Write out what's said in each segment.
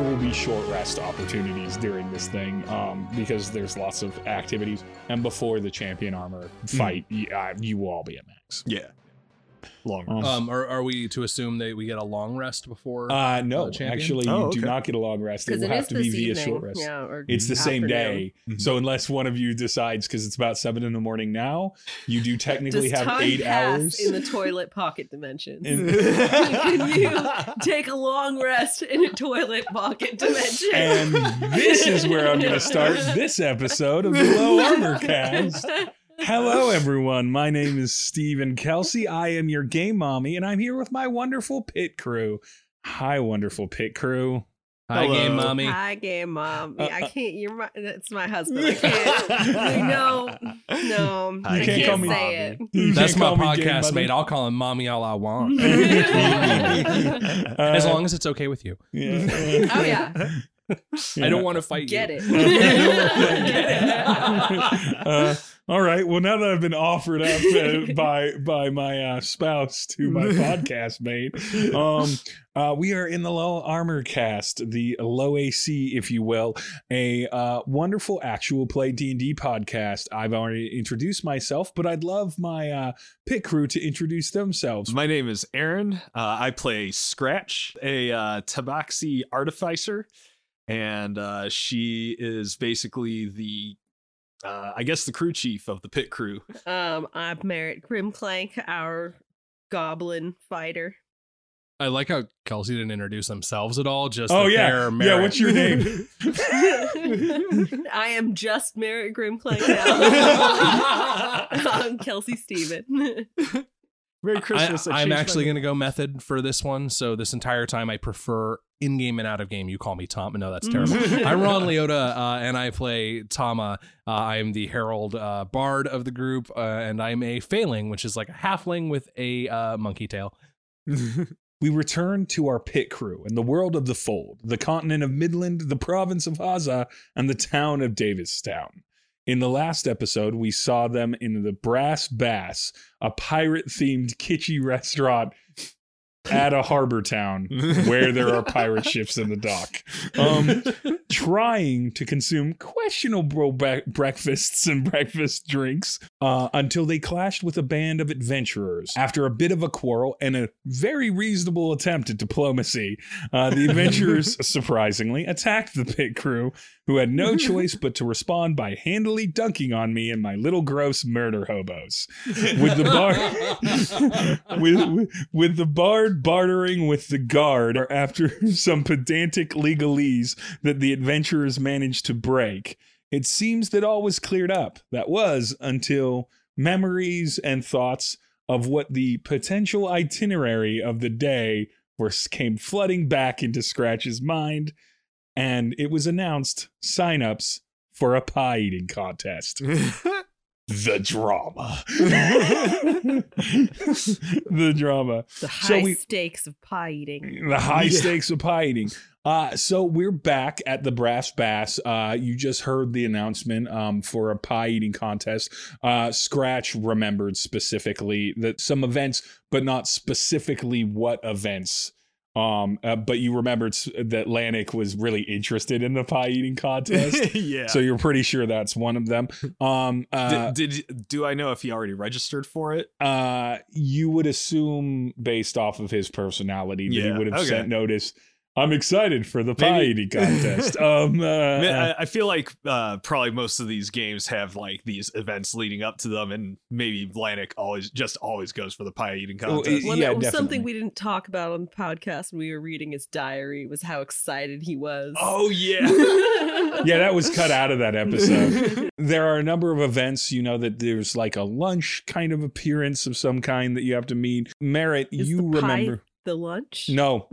there will be short rest opportunities during this thing um, because there's lots of activities. And before the champion armor fight, y- uh, you will all be at max. Yeah. Long. Um, Um, are, are we to assume that we get a long rest before? uh, no, uh, champion? actually, you Oh, do not get a long rest. It Because will it have to be this via evening. short rest. Yeah, or It's the same afternoon. day. Mhm. So unless one of you decides, because it's about seven in the morning now, you do technically Does have time eight pass hours. in the toilet pocket dimension? In- Can you take a long rest in a toilet pocket dimension? and this is where I'm going to start this episode of the Low Armor Cast. Hello, everyone. My name is Stephen Kelsey. I am your game mommy, and I'm here with my wonderful pit crew. Hi, wonderful pit crew. Hi, Hello. game mommy. Hi, game mom. Uh, I uh, can't. You're my. That's my husband. I can't. no, no. Hi, I can't can't call me say it. That's my call me game podcast mate. I'll call him mommy all I want. Uh, as long as it's okay with you. yeah. Oh yeah, I don't want to fight you. get you. it. uh, all right. Well, now that I've been offered up uh, by by my uh, spouse to my podcast mate, um, uh, we are in the Low Armor Cast, the low AC, if you will, a uh, wonderful actual play D and D podcast. I've already introduced myself, but I'd love my uh, pit crew to introduce themselves. My name is Aaron. Uh, I play Scratch, a uh, Tabaxi artificer, and uh, she is basically the, uh, I guess, the crew chief of the pit crew. Um, I'm Merritt Grimclank, our goblin fighter. I like how Kelsey didn't introduce themselves at all. Just Oh yeah, they're yeah. What's your name? I am just Merritt Grimclank now. I'm Kelsey Steven. Merry I, Christmas. I I'm actually going to go method for this one. So this entire time, I prefer in-game and out of game. You call me Tom. No, that's terrible. I'm Ron Leota, uh, and I play Tama. Uh, I'm the herald uh, bard of the group, uh, and I'm a failing, which is like a halfling with a uh, monkey tail. We return to our pit crew in the world of the Fold, the continent of Midland, the province of Haza, and the town of Davidstown. In the last episode, we saw them in the Brass Bass, a pirate themed kitschy restaurant at a harbor town where there are pirate ships in the dock. Um, trying to consume questionable bre- breakfasts and breakfast drinks uh, until they clashed with a band of adventurers. After a bit of a quarrel and a very reasonable attempt at diplomacy, uh, the adventurers surprisingly attacked the pit crew, who had no choice but to respond by handily dunking on me and my little gross murder hobos. With the bar, with, with with the bard bartering with the guard after some pedantic legalese that the adventurers managed to break. It seems that all was cleared up. That was until memories and thoughts of what the potential itinerary of the day were came flooding back into Scratch's mind, and it was announced signups for a pie eating contest. the drama. the drama. The So high we- stakes of pie eating. The high Yeah. stakes of pie eating. Uh, so we're back at the Brass Bass. Uh, you just heard the announcement um, for a pie eating contest. Uh, Scratch remembered specifically that some events, but not specifically what events. Um, uh, but you remembered that Lanik was really interested in the pie eating contest. yeah. So you're pretty sure that's one of them. Um, uh, did, did do I know if he already registered for it? uh, you would assume based off of his personality that he would have okay. sent notice. I'm excited for the pie Maybe- eating contest. um, uh, I, uh, I, I feel like uh, probably most of these games have like these events leading up to them, and maybe Vlanik always just always goes for the pie eating contest. Well, Yeah, that was something we didn't talk about on the podcast when we were reading his diary. Was how excited he was. oh yeah. yeah, that was cut out of that episode. there are a number of events, you know, that there's like a lunch kind of appearance of some kind that you have to meet. Merritt, Is you the pie remember? the lunch? No.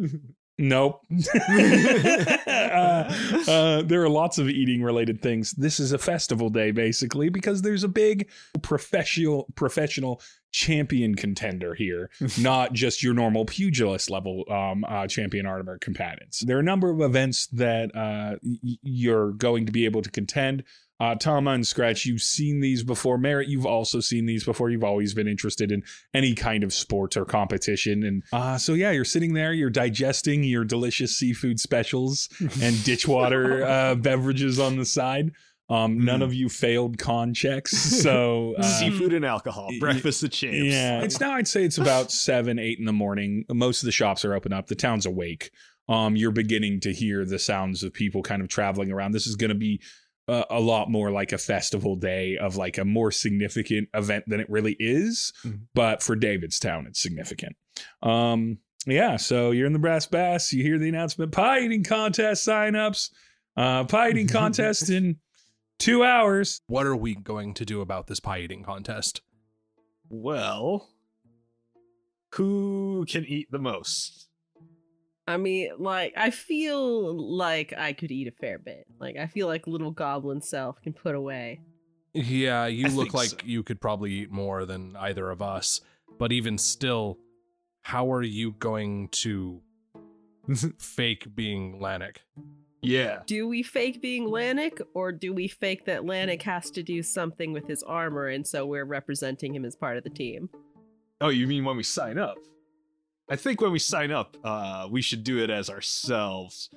Nope. uh, uh, there are lots of eating related things. This is a festival day, basically, because there's a big professional professional champion contender here, not just your normal pugilist level um, uh, champion armor combatants. There are a number of events that uh, y- you're going to be able to contend. Uh, Tama and Scratch, you've seen these before. Merritt, you've also seen these before. You've always been interested in any kind of sport or competition. And uh, so, yeah, you're sitting there, you're digesting your delicious seafood specials and ditchwater uh, beverages on the side. Um, None Mm. of you failed con checks. So, uh, Seafood and alcohol, y- breakfast of champs. yeah, it's now. I'd say it's about seven, eight in the morning. Most of the shops are open up. The town's awake. Um, you're beginning to hear the sounds of people kind of traveling around. This is going to be uh, a lot more like a festival day of like a more significant event than it really is. Mhm. But for Davidstown, it's significant. Um, yeah. So you're in the brass bass. You hear the announcement: pie eating contest signups. Uh, pie eating contest in two hours. What are we going to do about this pie eating contest? Well, who can eat the most? I mean, like, I feel like I could eat a fair bit. Like, I feel like little goblin self can put away. Yeah, you I look like so. you could probably eat more than either of us. But even still, how are you going to fake being Lanik? Yeah. Do we fake being Lanik, or do we fake that Lanik has to do something with his armor, and so we're representing him as part of the team? Oh, you mean when we sign up? I think when we sign up, uh, we should do it as ourselves.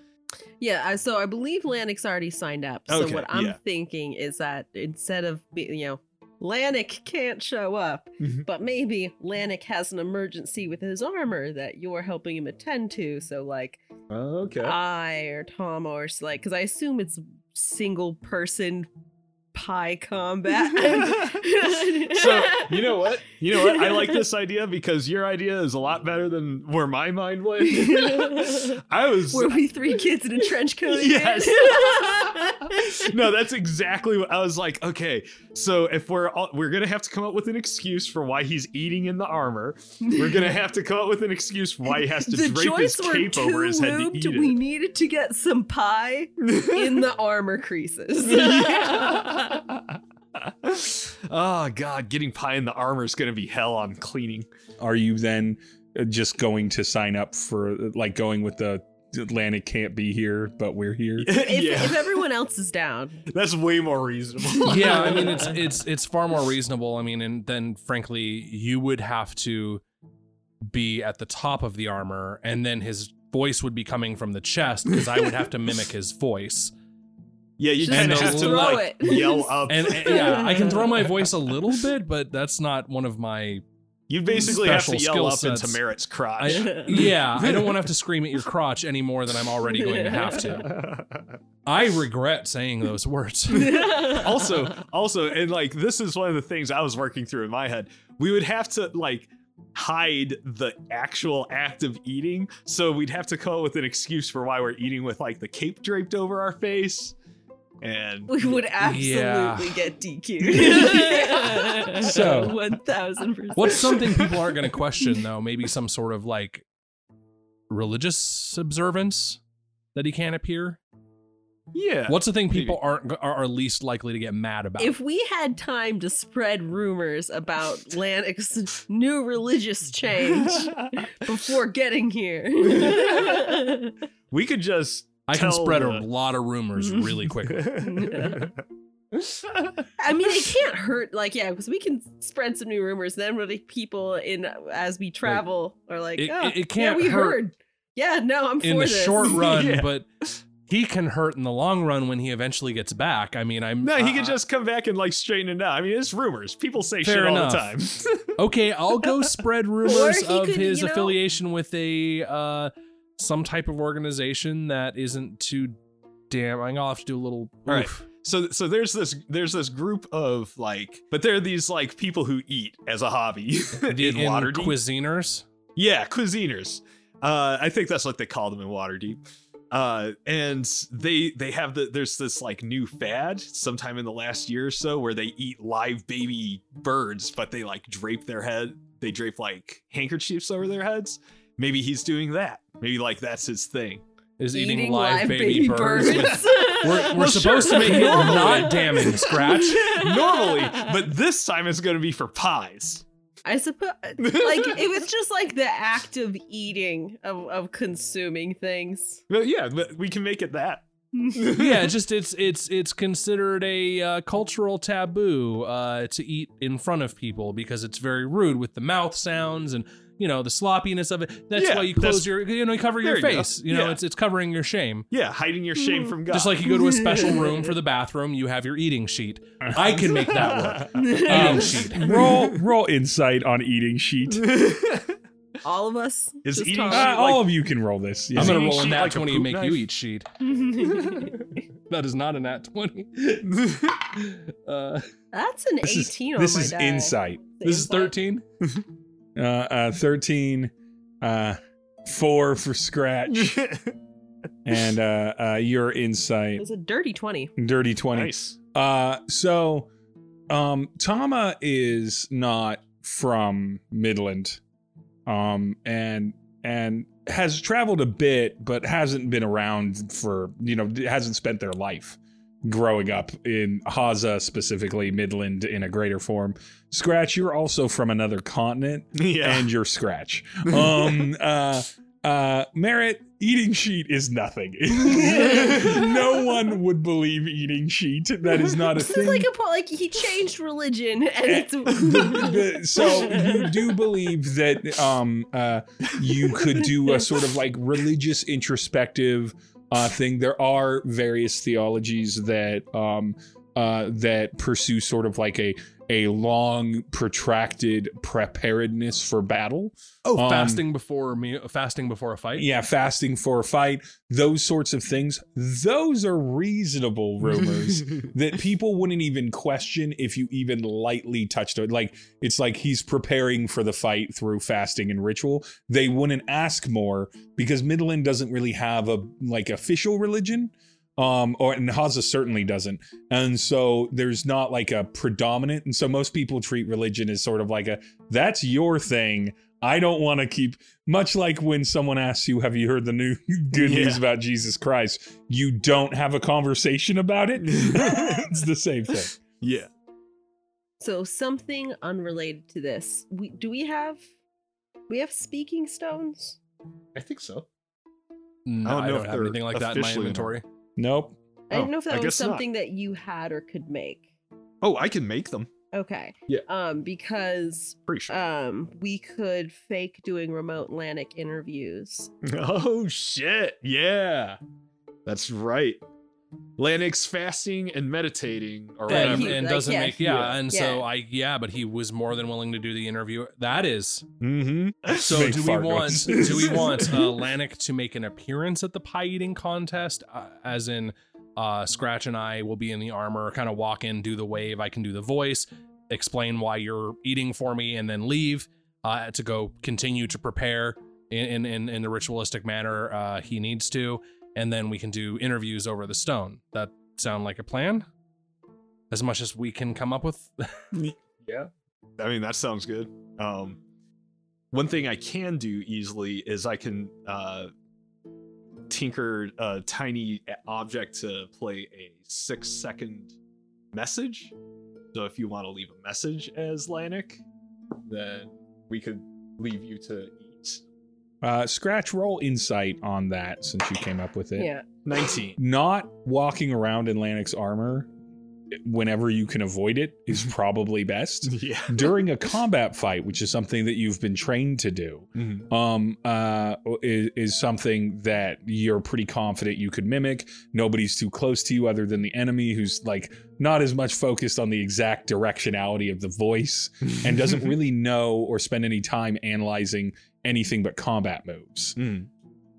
Yeah, so I believe Lanik's already signed up. So Okay, what I'm yeah. thinking is that instead of be, you know, Lanik can't show up, Mhm. but maybe Lanik has an emergency with his armor that you're helping him attend to. So like Okay. I or Tom or like, because I assume it's single person pie combat. so you know what? You know what? I like this idea because your idea is a lot better than where my mind went. I was Were we three kids in a trench coat? Yes. no, that's exactly what I was like. Okay, so if we're all, we're gonna have to come up with an excuse for why he's eating in the armor, we're gonna have to come up with an excuse for why he has to the drape his cape over his head to looped. eat We needed to get some pie in the armor creases. Oh god, getting pie in the armor is gonna be hell on cleaning. Are you then uh, just going to sign up for like going with the Atlantic can't be here, but we're here? if, yeah, if everyone else is down, that's way more reasonable. yeah, I mean it's it's it's far more reasonable. I mean, and then frankly, you would have to be at the top of the armor, and then his voice would be coming from the chest because I would have to mimic his voice. Yeah, you Just kind of throw have to it. like yell up. And, and, yeah, I can throw my voice a little bit, but that's not one of my. you basically have to yell skill up into sets. Merritt's crotch. I, yeah, I don't want to have to scream at your crotch any more than I'm already going to have to. I regret saying those words. also, also, and like this is one of the things I was working through in my head. We would have to like hide the actual act of eating, so we'd have to come up with an excuse for why we're eating with like the cape draped over our face. And we would absolutely Yeah. get DQ'd. So- one thousand percent. What's something people aren't going to question though? Maybe some sort of like religious observance that he can't appear. yeah, What's the thing people Maybe. aren't are, are least likely to get mad about? If we had time to spread rumors about Lanik's new religious change before getting here, we could just I can spread the- a lot of rumors really quickly. I mean, it can't hurt. Like, yeah, because we can spread some new rumors. Then, really, people in as we travel are like, it- oh, it- it can't we hurt heard. Yeah, no, I'm in for the this. short run, Yeah. but he can hurt in the long run when he eventually gets back. I mean, I'm no, he uh, could just come back and like straighten it out. I mean, it's rumors. People say Fair shit all the time. okay. I'll go spread rumors of could, his you know- affiliation with a uh, some type of organization that isn't too damn. I'll have to do a little. All right. so so there's this there's this group of like but there are these like people who eat as a hobby The in Waterdeep. Inquisiners. yeah, cuisiners. Uh, I think that's what they call them in Waterdeep. Uh, and they they have the there's this like new fad sometime in the last year or so where they eat live baby birds, but they like drape their head. They drape like handkerchiefs over their heads. Maybe he's doing that. Maybe like that's his thing. Is eating, Eating live, baby, birds. with- we're we're Well, supposed sure. to make it not damning scratch. Normally, but this time it's going to be for pies. I suppose like it was just like the act of eating of, of consuming things. Well, yeah, but we can make it that. yeah, just it's it's it's considered a uh, cultural taboo uh, to eat in front of people because it's very rude with the mouth sounds and you know the sloppiness of it. That's Yeah, why you that's- close your you know you cover There your you go. face. You know Yeah. it's it's covering your shame. Yeah, hiding your shame from God. Just like you go to a special room for the bathroom, you have your eating sheet. I can make that work. Eating Um, sheet. roll roll insight on eating sheet. All of us. Is just eating talk. Uh, like- all of you can roll this. Yeah. I'm gonna eating roll a sheet nat like a twenty and poop make you eat sheet. That is not a nat twenty. uh, That's an This is- 18 on this my is die. insight. this is thirteen. Uh, uh, thirteen, uh, four for scratch, and uh, uh, your insight It's a dirty 20. dirty twenty. nice. Uh, so, um, Tama is not from Midland, um, and and has traveled a bit, but hasn't been around for you know hasn't spent their life growing up in Haza specifically Midland in a greater form. Scratch, you're also from another continent, Yeah. and you're Scratch. Um, uh, uh, Merritt, eating sheet is nothing. no one would believe eating sheet. That is not a This thing. is like a po- like he changed religion and Eh, it's The- the- so you do believe that um, uh, you could do a sort of like religious introspective uh, thing. There are various theologies that um, uh, that pursue sort of like a a long, protracted preparedness for battle. Oh, Um, fasting before me, fasting before a fight. Yeah, fasting for a fight, those sorts of things. Those are reasonable rumors that people wouldn't even question if you even lightly touched it. Like it's like he's preparing for the fight through fasting and ritual. They wouldn't ask more because Midland doesn't really have a like official religion. Um, or and Haza certainly doesn't. And so there's not like a predominant. And so most people treat religion as sort of like a that's your thing. I don't want to keep much like when someone asks you, Have you heard the new good news about Jesus Christ? You don't have a conversation about it. it's the same thing. yeah. so something unrelated to this. We do we have we have speaking stones? I think so. No, I don't I know don't if have they're anything like that in my officially or not. Inventory. Nope. I didn't Oh, know if I that was guess not. something that you had or could make. Oh, I can make them. Okay. Yeah. Um, because Pretty sure. um we could fake doing remote Atlantic interviews. oh shit. Yeah. That's right. Lanik's fasting and meditating or But whatever. he- and like, doesn't yeah. make yeah, Yeah. and so I yeah, but he was more than willing to do the interview. That is mm-hmm. so. Make do we want noises. do we want uh, Lanik to make an appearance at the pie eating contest, uh, as in uh, Scratch and I will be in the armor, kind of walk in, do the wave. I can do the voice, explain why you're eating for me, and then leave uh, to go continue to prepare in in in, in the ritualistic manner uh, he needs to, and then we can do interviews over the stone. That sound like a plan? As much as we can come up with. Yeah. I mean, that sounds good. Um, one thing I can do easily is I can uh, tinker a tiny object to play a six second message. So if you want to leave a message as Lanik, then we could leave you to eat. Uh, scratch roll insight on that since you came up with it. Yeah. 19. Not walking around in Lanik's armor whenever you can avoid it is probably best. yeah. During a combat fight, which is something that you've been trained to do, um uh is, is something that you're pretty confident you could mimic nobody's too close to you other than the enemy who's like not as much focused on the exact directionality of the voice and doesn't really know or spend any time analyzing anything but combat moves Mm.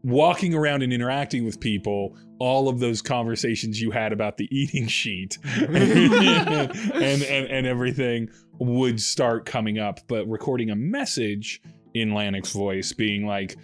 walking around and interacting with people all of those conversations you had about the eating sheet and, and and everything would start coming up but recording a message in Lanik's voice being like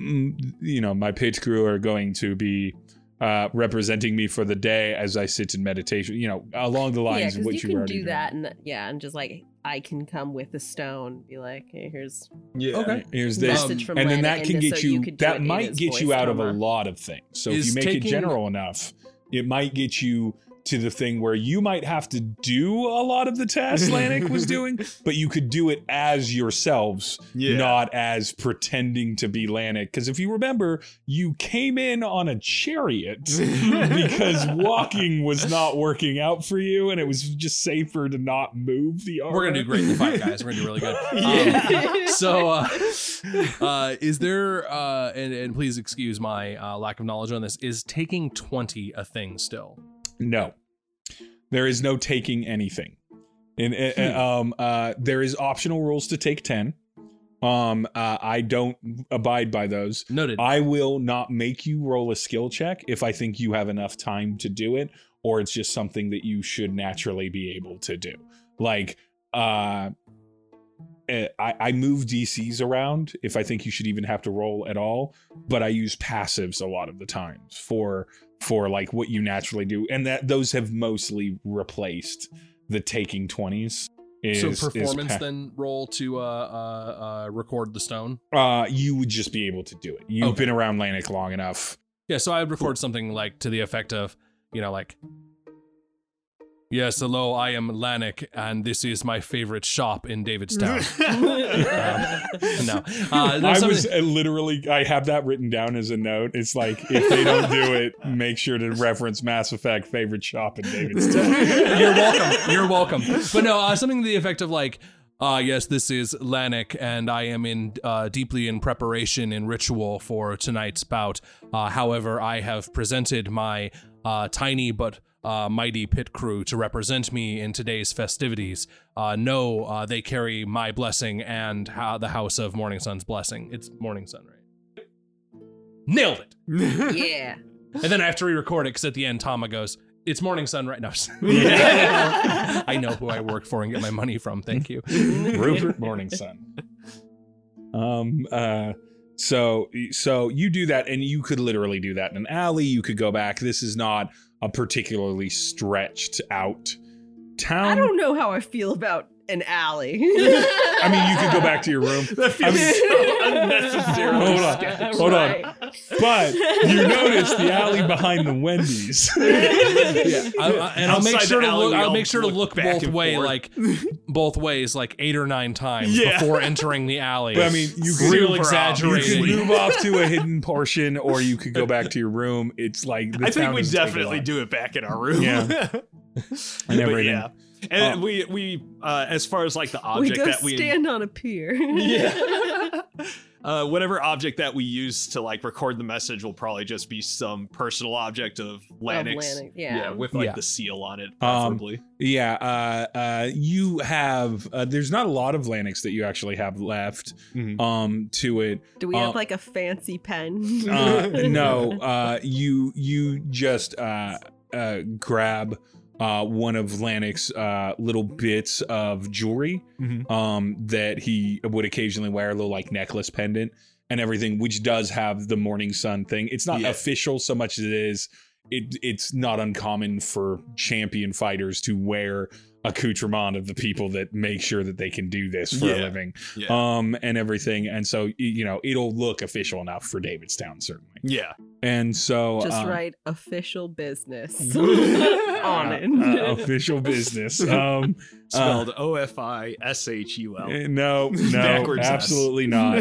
mm, you know my pit crew are going to be uh, representing me for the day as I sit in meditation you know along the Yeah, lines of what you you, can already do doing. that and yeah, and just like I can come with a stone, be like, hey, here's Yeah. Okay. here's this message um, from and then that can get so you, could that might get you out of a uh, lot of things so if you make it general enough it might get you to the thing where you might have to do a lot of the tasks Lanik was doing, but you could do it as yourselves, Yeah. not as pretending to be Lanik. Because if you remember, you came in on a chariot because walking was not working out for you, and it was just safer to not move the armor. We're gonna do great in the fight, guys. We're gonna do really good. Yeah. Um, so, uh, uh, is there? Uh, and, and please excuse my uh, lack of knowledge on this. Is taking twenty a thing still? No, there is no taking anything. And uh, Hmm. um, uh, there is optional rules to take ten. Um, uh, I don't abide by those. Noted. I will not make you roll a skill check if I think you have enough time to do it, or it's just something that you should naturally be able to do. Like, uh, eh, I, I move DCs around if I think you should even have to roll at all, but I use passives a lot of the times for for like what you naturally do, and that those have mostly replaced the taking twenties. so is- is performance pa- then roll to uh, uh, uh, record the stone. uh, you would just be able to do it. You've Okay. been around Lanik long enough. Yeah, so I would record something like to the effect of, you know, like, yes, hello, I am Lanik, and this is my favorite shop in Davidstown. no, uh, I something- was uh, literally, I have that written down as a note. It's like, if they don't do it, make sure to reference Mass Effect favorite shop in Davidstown. You're welcome. You're welcome. But no, uh, something to the effect of like, uh, yes, this is Lanik, and I am in uh, deeply in preparation and ritual for tonight's bout. Uh, however, I have presented my uh, tiny but uh, mighty pit crew to represent me in today's festivities. Uh, no, uh, they carry my blessing and uh, the House of Morning Sun's blessing. It's Morning Sun, right? Nailed it. yeah. And then I have to re-record it because at the end, Tama goes, "It's Morning Sun, right?" now." I know who I work for and get my money from. Thank you. Rupert Morning Sun. Um, uh, so, so you do that, and you could literally do that in an alley. You could go back. This is not a particularly stretched out town. I don't know how I feel about an alley. I mean, you could go back to your room. that feels so unnecessarily Hold on. sketchy. Hold on. But you notice the alley behind the Wendy's. Yeah, I, I- and I'll make sure to alley, look. I'll make sure to look look both way, forth. like both ways, like eight or nine times Yeah. before entering the alley. But I mean, you could real Super you exaggerating. could move off to a hidden portion, or you could go back to your room. It's like the I think we doesn't take a definitely do it back in our room. Yeah. and But everything. yeah. And Um, we we uh as far as like the we object go that we stand on a pier. Yeah. uh, whatever object that we use to like record the message will probably just be some personal object of Lanik's. Lanik's, yeah. with like Yeah. the seal on it, Um, preferably. Yeah, uh, uh, you have. Uh, there's not a lot of Lanik's that you actually have left Mhm. um, to it. Do we Uh, have like a fancy pen? Uh, no, uh, you you just uh, uh, grab uh, one of Lanik's uh, little bits of jewelry Mhm. um, that he would occasionally wear, a little like necklace pendant and everything, which does have the morning sun thing. It's not Yeah. official so much as it is. It, it's not uncommon for champion fighters to wear accoutrement of the people that make sure that they can do this for a living Yeah. um and everything and so you know it'll look official enough for davidstown certainly yeah. and so Just um, write official business uh, on uh, it. official business um Spelled O F I S H U L. eh, no no absolutely not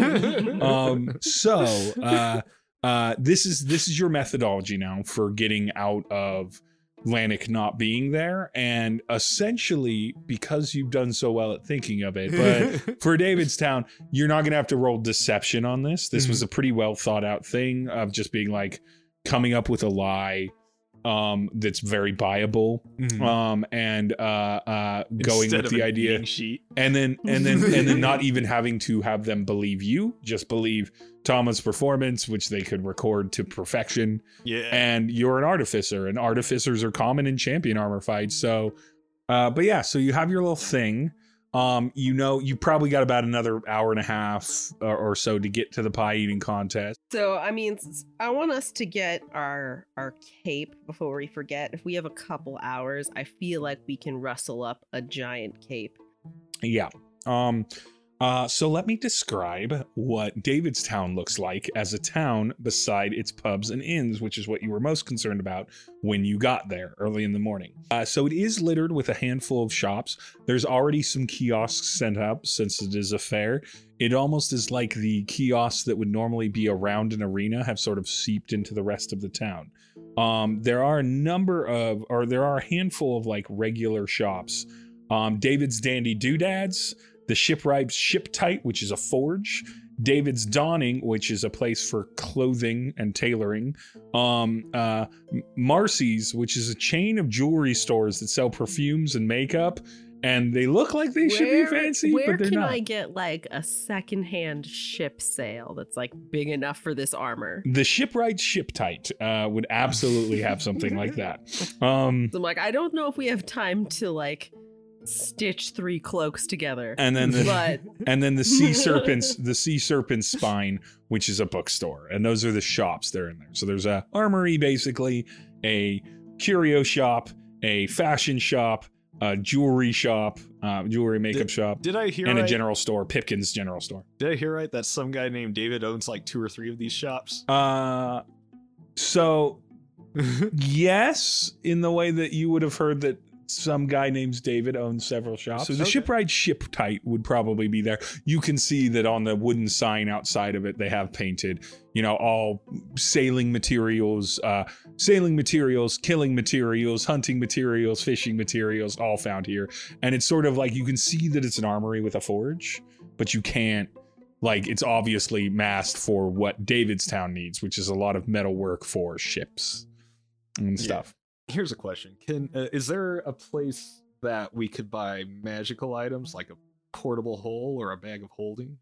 um so uh uh this is this is your methodology now for getting out of Lanik not being there and essentially because you've done so well at thinking of it but for Davidstown, you're not going to have to roll deception on this. This was mm-hmm. a pretty well thought out thing of just being like coming up with a lie um that's very buyable Mhm. um and uh uh going Instead with the idea sheet. and then and then and then not even having to have them believe you just believe Tama's performance which they could record to perfection Yeah. and you're an artificer and artificers are common in champion armor fights so uh but yeah so you have your little thing um you know you probably got about another hour and a half or, or so to get to the pie eating contest So I mean, I want us to get our our cape before we forget. If we have a couple hours, I feel like we can rustle up a giant cape. yeah um Uh, so let me describe what Davidstown looks like as a town beside its pubs and inns, which is what you were most concerned about when you got there early in the morning. Uh, so it is littered with a handful of shops. There's already some kiosks set up since it is a fair. It almost is like the kiosks that would normally be around an arena have sort of seeped into the rest of the town. Um, there are a number of, or there are a handful of like regular shops. Um, David's Dandy Doodads the shipwright's Ship Tight, which is a forge, David's Dawning, which is a place for clothing and tailoring, um, uh, Marcy's, which is a chain of jewelry stores that sell perfumes and makeup, and they look like they should be fancy, but they're not. Where can. I get like a secondhand ship sail that's like big enough for this armor? the Shipwright Ship Tight uh, would absolutely have something like that. Um, So I'm like, I don't know if we have time to like stitch three cloaks together. and then the, but and then the sea serpent's the sea serpent's spine which is a bookstore and those are the shops that are in there so there's a armory basically a curio shop a fashion shop a jewelry shop uh, jewelry makeup shop Did I hear and right? a general store pipkin's general store Did I hear right that some guy named David owns like two or three of these shops? uh so yes in the way that you would have heard that some guy named David owns several shops. So the Okay. shipwright ship tight would probably be there. You can see that on the wooden sign outside of it, they have painted, you know, all sailing materials, uh, sailing materials, killing materials, hunting materials, fishing materials, all found here. And it's sort of like you can see that it's an armory with a forge, but you can't like it's obviously masked for what Davidstown needs, which is a lot of metal work for ships and stuff. Here's a question: Can uh, is there a place that we could buy magical items like a portable hole or a bag of holding?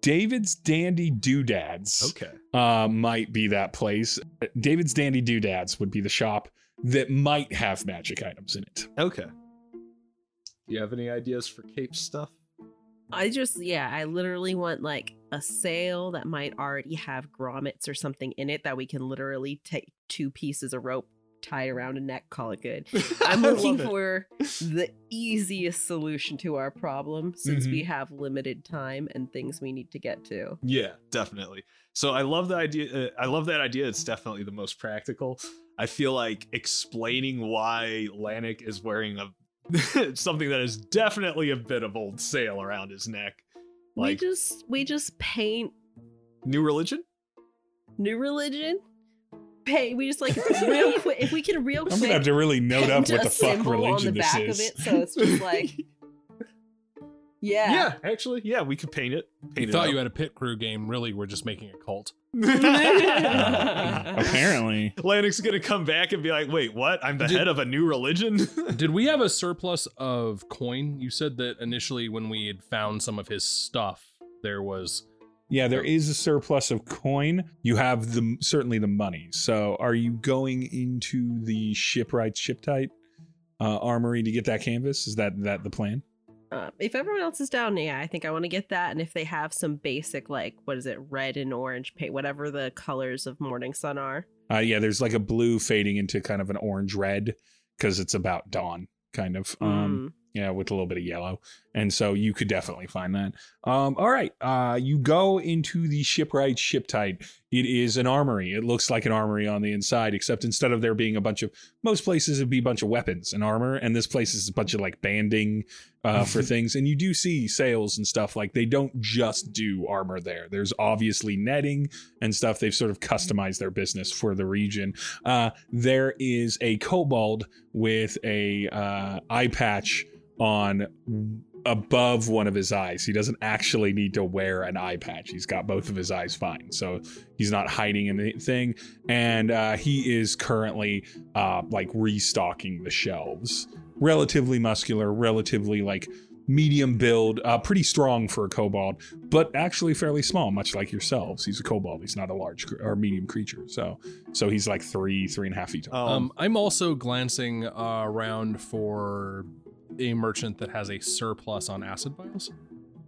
David's Dandy Doodads Okay. uh, might be that place. David's Dandy Doodads would be the shop that might have magic items in it. Okay. Do you have any ideas for cape stuff? I just, yeah, I literally want like a sail that might already have grommets or something in it that we can literally take two pieces of rope, tie around a neck, call it good. I'm looking for the easiest solution to our problem since Mm-hmm. we have limited time and things we need to get to. Yeah, definitely. So I love the idea. Uh, I love that idea. It's definitely the most practical. I feel like explaining why Lanik is wearing a something that is definitely a bit of old sail around his neck. we just we just paint new religion. new religion. Pay we just like real quick if we can real quick, I'm gonna have to really note up what the fuck symbol religion on the this back is. of it so it's just like yeah. Yeah, actually, yeah, we could paint it. Paint You it thought up. you had a pit crew game. Really, we're just making a cult. Uh, apparently, Lanik's gonna come back and be like, "Wait, what? I'm the Did- head of a new religion." Did we have a surplus of coin? You said that initially when we had found some of his stuff, there was. Yeah, there is a surplus of coin. You have the certainly the money. So, are you going into the shipwright ship tight uh, armory to get that canvas? Is that that the plan? Uh, if everyone else is down, yeah, I think I want to get that. And if they have some basic, like, what is it, red and orange paint, whatever the colors of Morning Sun are. Uh, yeah, there's like a blue fading into kind of an orange red because it's about dawn, kind of. Um, Mm. Yeah, with a little bit of yellow, and so you could definitely find that. Um, all right, uh, you go into the shipwright ship tight. It is an armory. It looks like an armory on the inside, except instead of there being a bunch of most places, it'd be a bunch of weapons and armor, and this place is a bunch of like banding uh, for things. And you do see sails and stuff like they don't just do armor there. There's obviously netting and stuff. They've sort of customized their business for the region. Uh, there is a kobold with a uh, eye patch on above one of his eyes. He doesn't actually need to wear an eye patch. He's got both of his eyes fine. So he's not hiding anything. And uh, he is currently uh, like restocking the shelves. Relatively muscular, relatively like medium build, uh, pretty strong for a kobold, but actually fairly small, much like yourselves. He's a kobold. He's not a large cr- or medium creature. So so he's like three, three and a half feet tall. Um, I'm also glancing uh, around for a merchant that has a surplus on acid vials.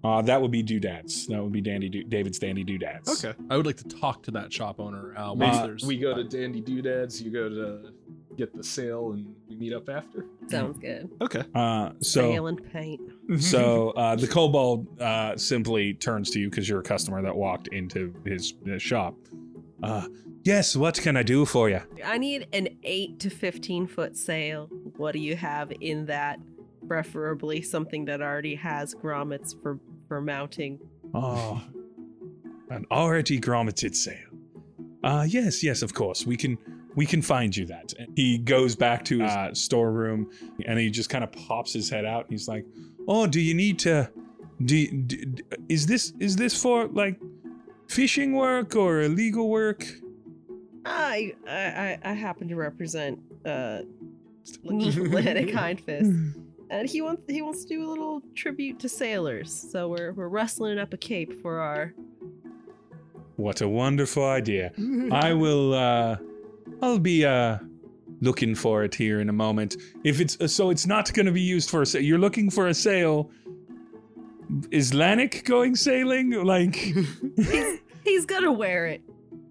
Uh, that would be doodads. That would be Dandy Do- David's Dandy Doodads. okay. I would like to talk to that shop owner. Uh, once Uh, there's We go to Dandy Doodads. You go to get the sale and we meet up after. Sounds good. Okay. Uh, so Sail and paint. so uh, the kobold uh, simply turns to you because you're a customer that walked into his, his shop. Uh, yes, what can I do for you? I need an 8 to 15 foot sail. What do you have in that? Preferably something that already has grommets for, for mounting. Oh, an already grommeted sail. Uh, yes, yes, of course. We can we can find you that. And he goes back to his uh, storeroom and he just kind of pops his head out. He's like, "Oh, do you need to? Do, do is this is this for like fishing work or illegal work?" I I, I- I happen to represent uh Atlantic Hindfist. And he wants he wants to do a little tribute to sailors. So we're we're rustling up a cape for our What a wonderful idea. I will uh I'll be uh looking for it here in a moment. If it's uh, so it's not going to be used for a sail. You're looking for a sail. Is Lanik going sailing? Like he's, he's gonna wear it.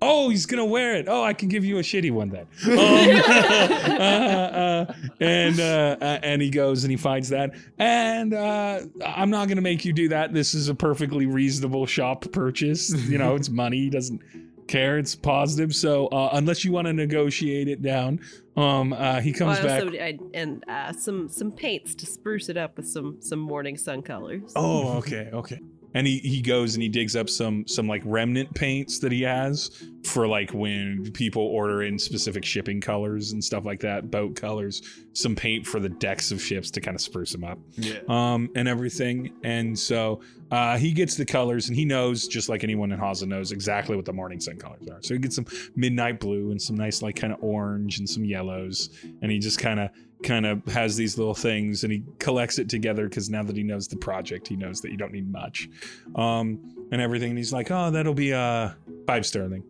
Oh, he's gonna wear it. Oh, I can give you a shitty one then. Um, uh, uh, and uh, uh, and he goes and he finds that. And uh, I'm not gonna make you do that. This is a perfectly reasonable shop purchase. You know, it's money. He doesn't care. It's positive. So uh, unless you want to negotiate it down, um, uh, he comes I back. also- I- and uh, some some paints to spruce it up with some some morning sun colors. Oh, okay, okay. And he, he goes and he digs up some some like remnant paints that he has for like when people order in specific shipping colors and stuff like that, boat colors, some paint for the decks of ships to kind of spruce them up, Yeah. um, and everything. And so uh, he gets the colors and he knows, just like anyone in Haza knows, exactly what the morning sun colors are. So he gets some midnight blue and some nice like kind of orange and some yellows, and he just kind of kind of has these little things and he collects it together because now that he knows the project he knows that you don't need much. Um and everything and he's like oh that'll be uh five sterling.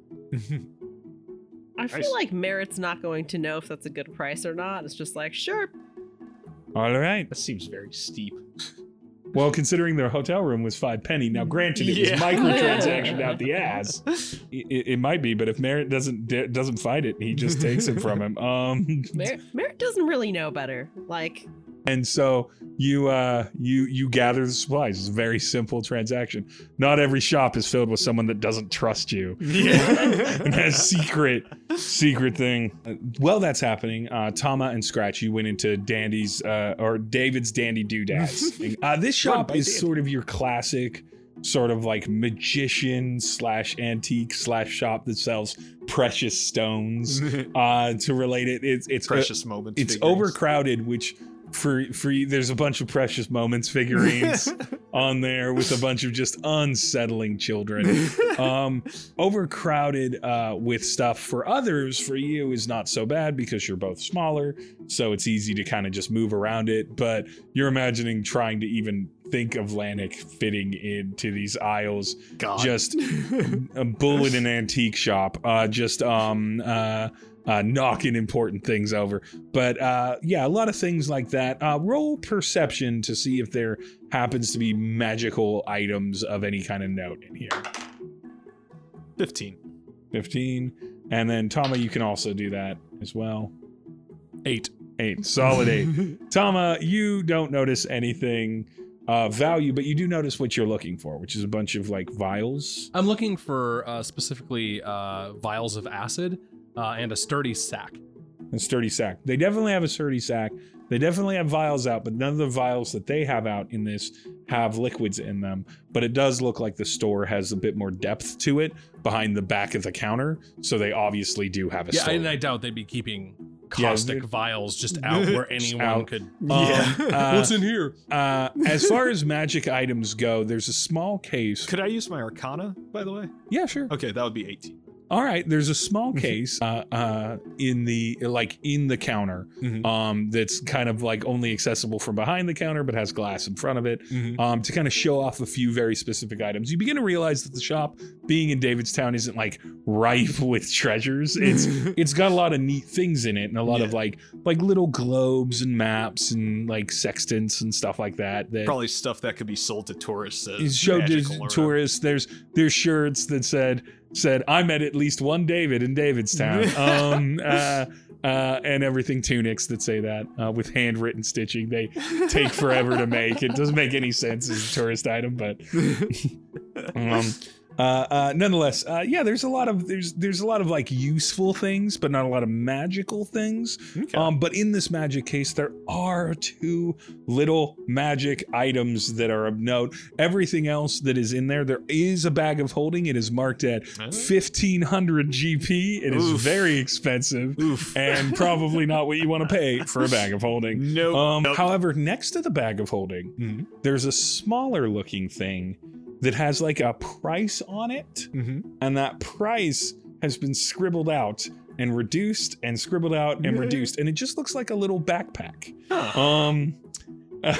I feel like Merritt's not going to know if that's a good price or not. It's just like, sure, all right. That seems very steep. well considering their hotel room was five penny now granted it Yeah. was microtransaction out the ass it, it might be but if merritt doesn't doesn't fight it he just takes it from him um Merritt, Merritt doesn't really know better. Like, and so you uh you you gather the supplies. It's a very simple transaction. Not every shop is filled with someone that doesn't trust you. And has secret secret thing. Uh, while that's happening. Uh tama and scratch you went into dandy's uh or david's dandy doodads. Uh this shop is sort of your classic sort of like magician slash antique slash shop that sells precious stones. Uh to relate it it's it's Precious moments. it's overcrowded which for for you, there's a bunch of precious moments figurines on there with a bunch of just unsettling children um overcrowded uh with stuff for others for you is not so bad because you're both smaller so it's easy to kind of just move around it but you're imagining trying to even think of Lanik fitting into these aisles God. just a bull in an antique shop uh just um uh uh, knocking important things over. But uh, yeah, a lot of things like that. Uh, roll perception to see if there happens to be magical items of any kind of note in here. 15. 15. And then, Tama, you can also do that as well. Eight. Eight. Solid eight. Tama, you don't notice anything uh, value, but you do notice what you're looking for, which is a bunch of like vials. I'm looking for uh, specifically uh, vials of acid uh, and a sturdy sack. and sturdy sack. They definitely have a sturdy sack. They definitely have vials out, but none of the vials that they have out in this have liquids in them. But it does look like the store has a bit more depth to it behind the back of the counter. So they obviously do have a Yeah, store. and I doubt they'd be keeping caustic dude. vials just out where anyone out. could. Yeah. Um, uh, What's in here? uh, as far as magic items go, there's a small case. Could I use my Arcana, by the way? Yeah, sure. Okay, that would be 18. All right, there's a small case uh, uh, in the like in the counter Mhm. um, that's kind of like only accessible from behind the counter, but has glass in front of it Mhm. um, to kind of show off a few very specific items. You begin to realize that the shop, being in Davidstown, isn't like ripe with treasures. It's it's got a lot of neat things in it and a lot of like like little globes and maps and like sextants and stuff like that. That Probably stuff that could be sold to tourists. As showed to magical or whatever. tourists. There's there's shirts that said said I met at least one David in Davidstown. um, uh, uh, and everything tunics that say that uh, with handwritten stitching. They take forever to make. It doesn't make any sense as a tourist item, but um, uh, uh, nonetheless, uh, yeah, there's a lot of there's there's a lot of like useful things, but not a lot of magical things. Okay. Um, but in this magic case, there are two little magic items that are of note. Everything else that is in there, there is a bag of holding. It is marked at Oh. 1500 GP. It is Oof. very expensive Oof. and probably not what you want to pay for a bag of holding. Nope. Um, Nope. However, next to the bag of holding, Mhm. there's a smaller looking thing that has like a price on it, Mhm. and that price has been scribbled out and reduced and scribbled out and reduced, and it just looks like a little backpack. Huh. Um.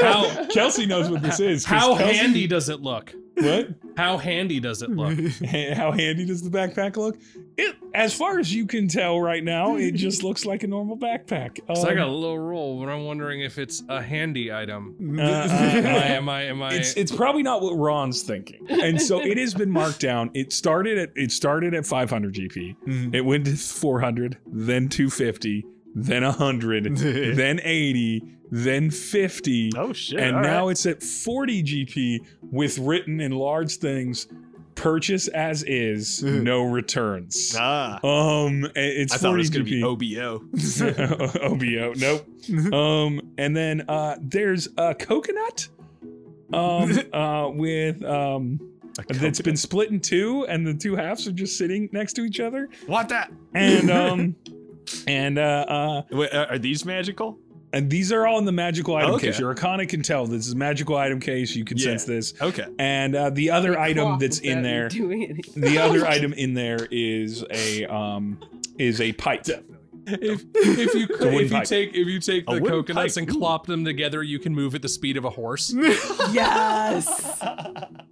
How Kelsey knows what this is. how Kelsey- handy does it look? What? How handy does it look? How handy does the backpack look? It, as far as you can tell right now, it just looks like a normal backpack. So I got a Um, little roll, but I'm wondering if it's a handy item. uh, uh, Am I? Am I? Am I? it's it's probably not what Ron's thinking, and so it has been marked down. It started at it started at 500 GP. Mhm. It went to 400, then 250, then 100, then 80, then 50, oh shit! and all now right. it's at 40 GP with written in large things: purchase as is, no returns. ah. Um, it's I 40 thought it was gonna GP. be OBO. OBO. Nope. Um, and then uh, there's a coconut. Um, uh, with Um, that's been split in two, and the two halves are just sitting next to each other. What that? And um, and uh, uh, Wait, are are these magical? and these are all in the magical item Okay. case. Your Arcana can tell this is a magical item case. You can Yeah. sense this. Okay. And uh, the other item that's in without there, the other item in there is a um, is a pipe. If, if you could, if you take if you take A the coconuts pipe, and ooh. clop them together, you can move at the speed of a horse. Yes.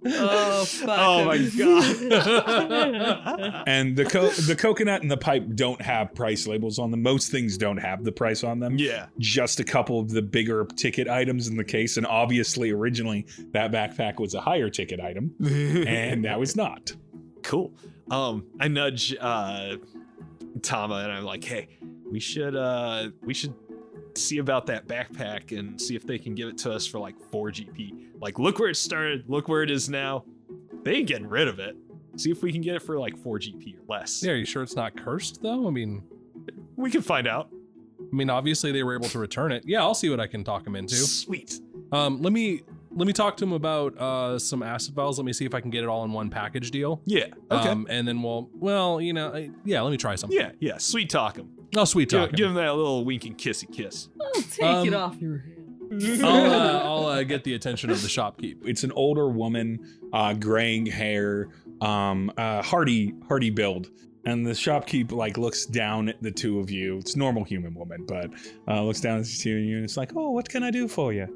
Oh fuck. Oh my god. And the co- the coconut and the pipe don't have price labels on them. Most things don't have the price on them. yeah. Just a couple of the bigger ticket items in the case, and obviously originally that backpack was a higher ticket item, and now it's not. cool. Um, I nudge uh Tama and I'm like, hey, we should uh we should see about that backpack and see if they can give it to us for like four GP. Like, look where it started, look where it is now. They ain't getting rid of it. See if we can get it for like four GP or less. yeah, are you sure it's not cursed though? I mean, We can find out. I mean, obviously they were able to return it. Yeah, I'll see what I can talk them into. Sweet. Um, let me let me talk to him about uh some acid vials. Let me see if I can get it all in one package deal. Yeah. Okay. Um, and then we'll well, you know, I, yeah, let me try something. yeah, yeah. Sweet talk him. Oh, sweet Give, talk. give him that little winking kissy kiss. I'll take Um, it off your hand. I'll, uh, I'll uh, get the attention of the shopkeep. It's an older woman, uh, graying hair, um, uh, hardy, hardy build. And the shopkeep like looks down at the two of you. It's normal human woman, but uh, looks down at the two of you and it's like, "Oh, what can I do for you?"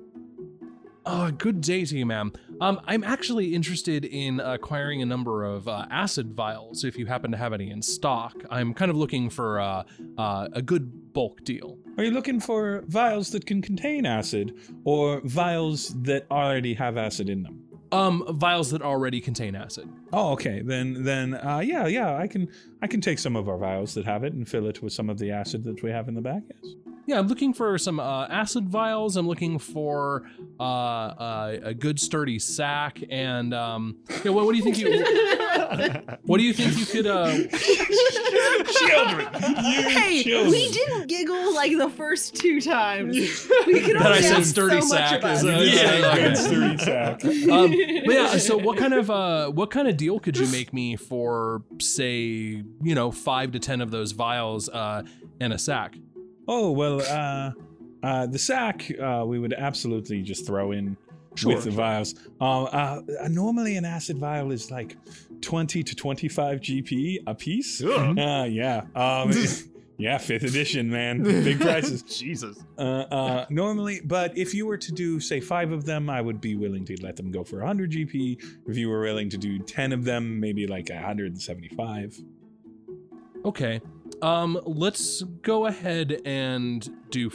Uh, good day to you, ma'am. Um, I'm actually interested in acquiring a number of uh, acid vials if you happen to have any in stock. I'm kind of looking for uh, uh, a good bulk deal. Are you looking for vials that can contain acid, or vials that already have acid in them? Um, vials that already contain acid. Oh, okay. Then, then, uh, yeah, yeah. I can, I can take some of our vials that have it and fill it with some of the acid that we have in the back. Yes. Yeah, I'm looking for some uh, acid vials. I'm looking for uh, uh, a good sturdy sack, and um, yeah, what, what do you think you? What do you think you could? Uh, Children, you Hey, children. we didn't giggle like the first two times. We could That I said sturdy so sack is, it. uh, yeah, okay. good sturdy sack. um, but yeah, so what kind of uh, what kind of deal could you make me for, say, you know, five to ten of those vials uh, and a sack? Oh well, uh, uh, the sack uh, we would absolutely just throw in Sure, with the sure. vials. Um, uh, uh, normally an acid vial is like twenty to twenty-five GP a piece. Ugh. Uh, yeah. Um, yeah, fifth edition, man. Big prices. Jesus. Uh, uh, normally, but if you were to do, say, five of them, I would be willing to let them go for 100 GP. If you were willing to do 10 of them, maybe like 175. Okay. Um, let's go ahead and do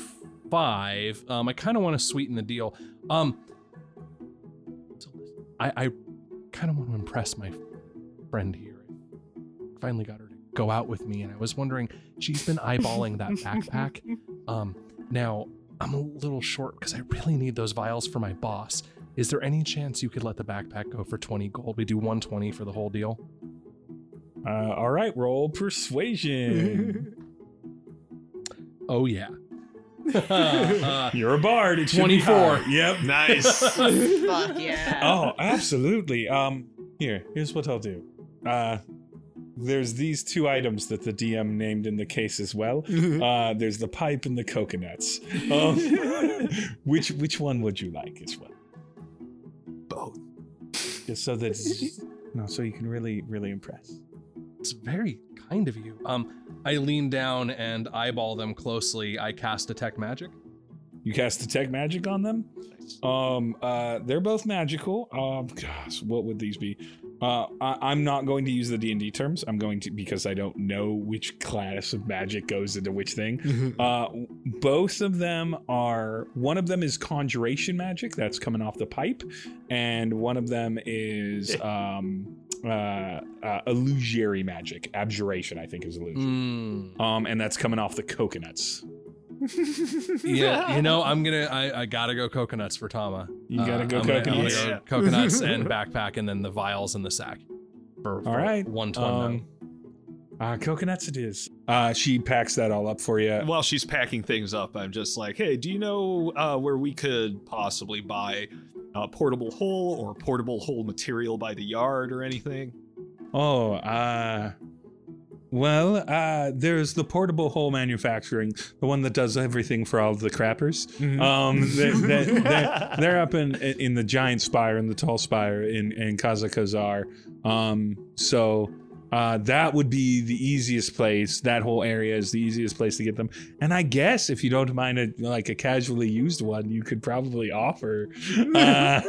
five. Um, I kind of want to sweeten the deal. Um, I, I kind of want to impress my friend here. finally got her to go out with me, and I was wondering, she's been eyeballing that backpack. Um, now I'm a little short because I really need those vials for my boss. Is there any chance you could let the backpack go for 20 gold? We do 120 for the whole deal. Uh, all right, roll persuasion. Oh yeah. Uh, You're a bard. It should be 24. high. Yep. nice. Fuck yeah. Oh, absolutely. Um, here, here's what I'll do. Uh, there's these two items that the DM named in the case as well. Uh, there's the pipe and the coconuts. Um, which which one would you like as well? Both. Just so that no, so you can really really impress. It's very kind of you. Um, I lean down and eyeball them closely. I cast detect magic. You cast detect magic on them. Um, uh, they're both magical. Um, gosh, what would these be? Uh, I, I'm not going to use the D and D terms. I'm going to because I don't know which class of magic goes into which thing. Uh, both of them are. One of them is conjuration magic that's coming off the pipe, and one of them is um, uh, uh, illusory magic. Abjuration, I think, is illusion. Mm. Um, and that's coming off the coconuts. Yeah, you know, I'm gonna. I, I gotta go coconuts for Tama. You gotta go I'm gonna- gonna coconuts? go coconuts and backpack, and then the vials in the sack. For, for All right. one ton. Um, uh, coconuts it is. Uh, she packs that all up for you. While she's packing things up, I'm just like, hey, do you know uh, where we could possibly buy a portable hole or portable hole material by the yard or anything? Oh, uh, well, uh, there's the portable hole manufacturing, the one that does everything for all the crappers. Um, they, they, they're, they're up in in the giant spire and the tall spire in in Kazakazar. Um, so uh, that would be the easiest place. That whole area is the easiest place to get them. And I guess if you don't mind a like a casually used one, you could probably offer uh,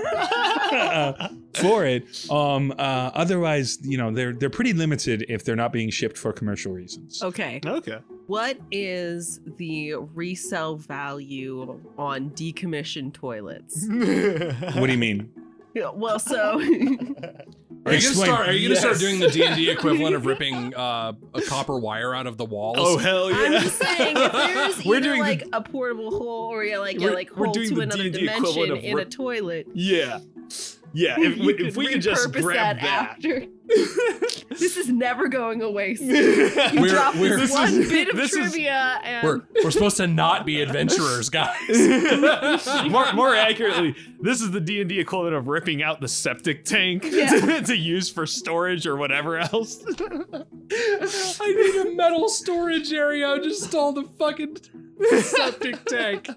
for it. Um, uh, otherwise, you know, they're they're pretty limited if they're not being shipped for commercial reasons. Okay. okay. What is the resale value on decommissioned toilets? What do you mean? Yeah, well, so Are you gonna start? Are you gonna start doing the D and D equivalent of ripping uh, a copper wire out of the walls? Oh hell yeah! I'm just saying, if there's We're either doing the- like a portable hole or yeah, like a We're- like hole to the another D&D dimension of in a toilet, yeah, yeah. If you we, could if we could just repurpose grab that, that, after. this is never going away. You We're- drop we're- this this one is- bit of this is- trivia, and We're we're supposed to not be adventurers, guys. more, more accurately, this is the D and D equivalent of ripping out the septic tank Yeah. to, to use for storage or whatever else. I need a metal storage area. I just stole the fucking septic tank.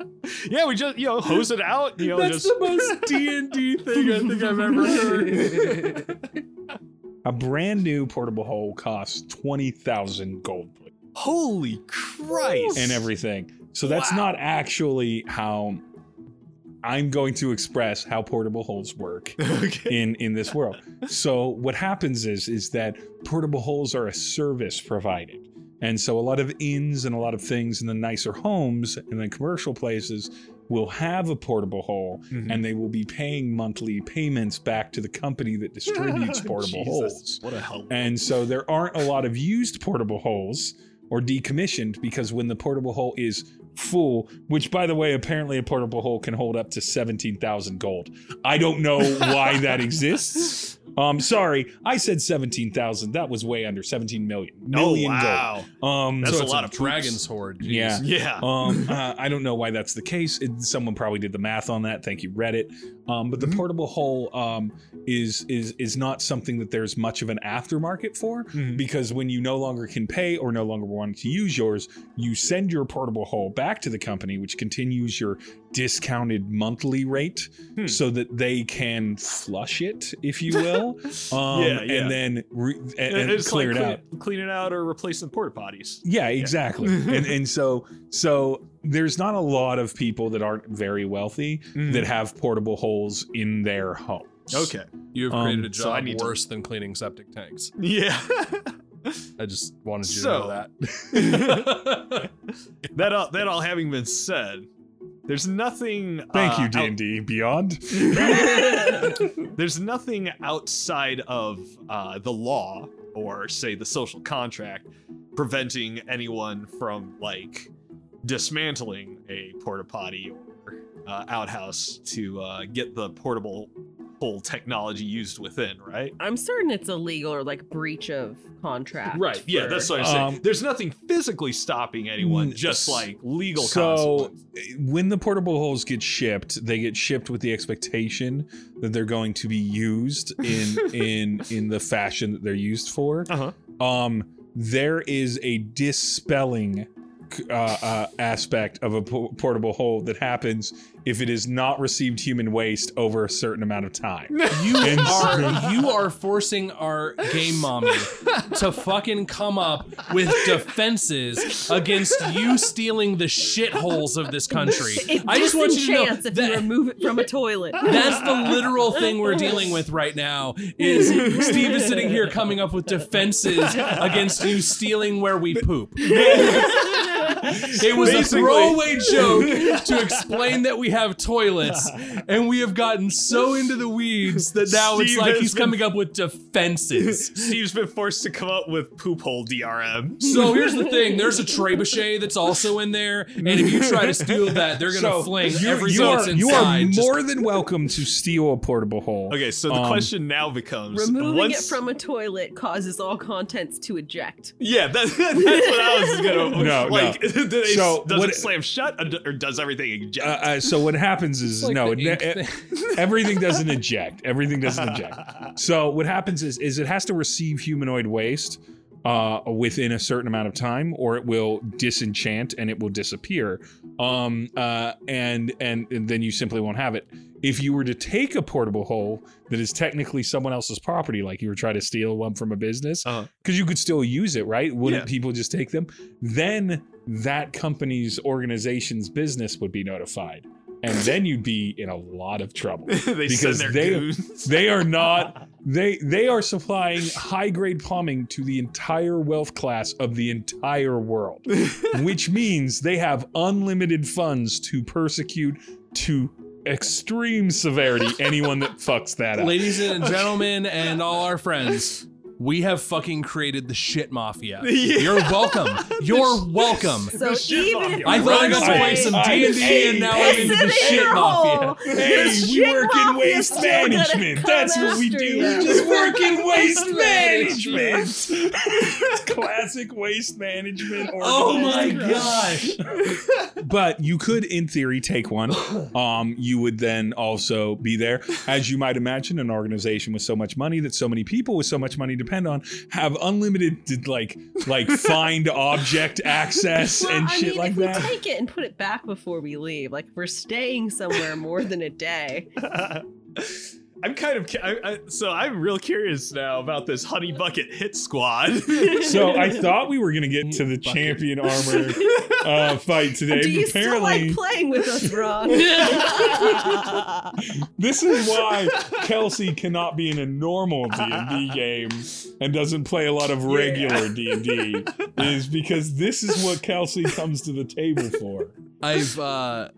yeah, we just you know hose it out. You know, That's just the most D and D thing I think I've ever heard. A brand new portable hole costs twenty thousand gold holy Christ and everything. So that's Wow. not actually how I'm going to express how portable holes work Okay. in in this world. So what happens is is that portable holes are a service provided. And so a lot of inns and a lot of things in the nicer homes and the commercial places will have a portable hole Mhm. and they will be paying monthly payments back to the company that distributes portable holes. What a help. And so there aren't a lot of used portable holes or decommissioned because when the portable hole is full, which by the way, apparently a portable hole can hold up to 17,000 gold. I don't know why that exists. Um, sorry, I said 17,000. That was way under 17 million. Million oh wow. gold. Um, That's so a lot of dragon's horde. Jeez. Yeah. Yeah. um, uh, I don't know why that's the case. It, someone probably did the math on that. Thank you, Reddit. Um, but the Mhm. portable hole um, is is is not something that there's much of an aftermarket for Mhm. because when you no longer can pay or no longer want to use yours, you send your portable hole back to the company, which continues your discounted monthly rate Hmm. so that they can flush it, if you will, um, Yeah, yeah. and then re- and, and clear like it clean, out. clean it out or replace the porta potties. Yeah, exactly. and and so so there's not a lot of people that aren't very wealthy that have portable holes in their homes. Okay. You have Um, created a so I job need to- worse than cleaning septic tanks. Yeah. I just wanted you So- to know that. that all, that all having been said, there's nothing. Thank uh, you, D and D Beyond. there's nothing outside of uh, the law or say the social contract preventing anyone from like dismantling a porta potty or uh, outhouse to uh, get the portable whole technology used within, right? I'm certain it's illegal or like breach of contract. Right. Yeah, that's what I'm saying. Um, There's nothing physically stopping anyone, just like legal so when the portable holes get shipped they get shipped with the expectation that they're going to be used in in in the fashion that they're used for Uh-huh. um there is a dispelling uh, uh, aspect of a po- portable hole that happens if it has not received human waste over a certain amount of time You And- are you are forcing our game mommy to fucking come up with defenses against you stealing the shitholes of this country. It's I just want you to know if that- you remove it from a toilet. That's the literal thing we're dealing with right now. Is Steve is sitting here coming up with defenses against you stealing where we poop. It was a throwaway joke to explain that we have toilets, and we have gotten so into the weeds that now it's like has he's been- coming up with defenses. Steve's been forced to come up with poop hole DRM. So here's the thing: there's a trebuchet that's also in there, and if you try to steal that, they're gonna so fling you, everything you that's are, inside. you are just- more than welcome to steal a portable hole Okay, so the Um, question now becomes Removing once, it from a toilet causes all contents to eject. Yeah, that, that's what I was gonna. No, like, do they, So, does what- it slam shut or does everything eject? uh, uh, so what happens is like no the it, ink ne- thing. everything doesn't eject everything doesn't eject So what happens is is it has to receive humanoid waste uh, within a certain amount of time, or it will disenchant and it will disappear. Um, uh, and, and and then you simply won't have it. If you were to take a portable hole that is technically someone else's property, like you were trying to steal one from a business, because Uh-huh. you could still use it, right? Wouldn't Yeah. people just take them? Then that company's organization's business would be notified. And then you'd be in a lot of trouble they send because their they- goons. they are not they they are supplying high grade plumbing to the entire wealth class of the entire world which means they have unlimited funds to persecute to extreme severity anyone that fucks that up Ladies and gentlemen, and all our friends, we have fucking created the shit mafia. Yeah. You're welcome. You're welcome. So The shit even mafia. if I thought I got to play some I- D and D, and now I'm into the shit mafia. hole. Hey, The we shit work in mafia's waste management. That's what we after do. ya. Just work in waste Management. management. Classic waste management. Oh my gosh. but you could in theory take one um you would then also be there as you might imagine an organization with so much money that so many people with so much money depend on have unlimited like like find object access Well, and I shit mean, like if we that take it and put it back before we leave, like we're staying somewhere more than a day. I'm kind of I, I, so I'm real curious now about this honey bucket hit squad. so i thought we were gonna get to the Bucket. champion armor uh fight today Do you but still apparently like playing with us, Ron? this is why kelsey cannot be in a normal d&d game and doesn't play a lot of regular d&d is because this is what kelsey comes to the table for I've uh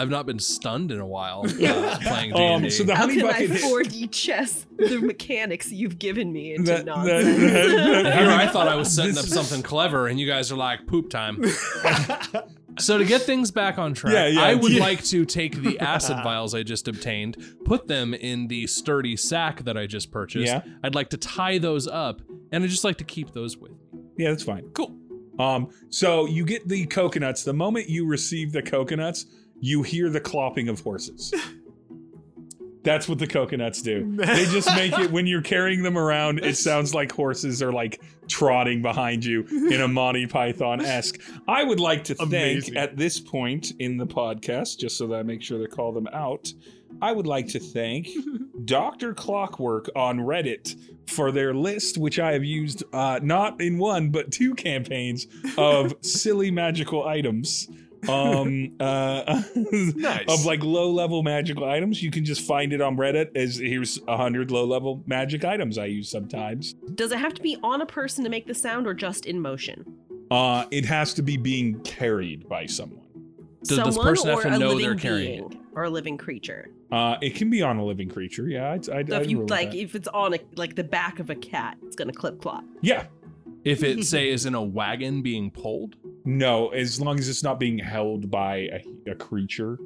I've not been stunned in a while uh, playing D&D. Um, so the How honey can I bucket hit- 4D chess the mechanics you've given me into That- that- nonsense? that- that- Here I thought I was setting up something clever, and you guys are like poop time. So to get things back on track, Yeah, yeah, I would yeah. like to take the acid vials I just obtained, put them in the sturdy sack that I just purchased. Yeah. I'd like to tie those up, and I'd just like to keep those with me. yeah that's fine Cool. um so you get the coconuts the moment you receive the coconuts you hear the clopping of horses. That's what the coconuts do. They just make it when you're carrying them around it sounds like horses are like trotting behind you in a monty python-esque. I would like to thank Amazing. at this point in the podcast just so that i make sure to call them out i would like to thank dr clockwork on reddit for their list which i have used uh, not in one but two campaigns of silly magical items um uh Nice. of like low level magical items you can just find it on reddit as here's a hundred low level magic items i use sometimes Does it have to be on a person to make the sound or just in motion? uh it has to be being carried by someone Does this person have to know they're carrying being? or a living creature? Uh, it can be on a living creature. Yeah, I'd, I'd, So I'd if you like, that. if it's on a like the back of a cat, it's gonna clip clop. yeah, If it say is in a wagon being pulled, no, as long as it's not being held by a, a creature.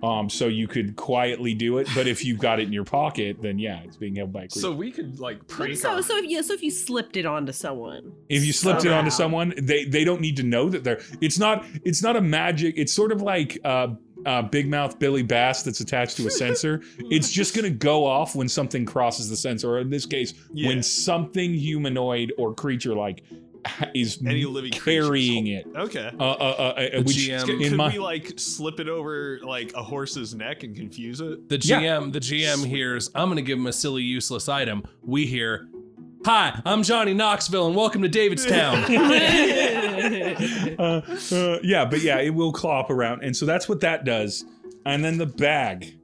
Um, so you could quietly do it, but if you've got it in your pocket, then yeah, it's being held by a creature. So we could like prank So our- so if you so if you slipped it onto someone, if you slipped it onto somehow. someone, they they don't need to know that they're. It's not it's not a magic. It's sort of like uh, uh, Big Mouth Billy Bass that's attached to a sensor. it's just gonna go off when something crosses the sensor, or in this case, Yeah. when something humanoid or creature like is any living carrying hold- it. Okay. Uh, uh, uh, uh, The which GM Could, could my we like slip it over like a horse's neck and confuse it? the Yeah. GM the GM hears, I'm gonna give him a silly useless item. We hear, Hi, I'm Johnny Knoxville, and welcome to Davidstown. uh, uh, yeah, but yeah, it will clop around, and so that's what that does. And then the bag.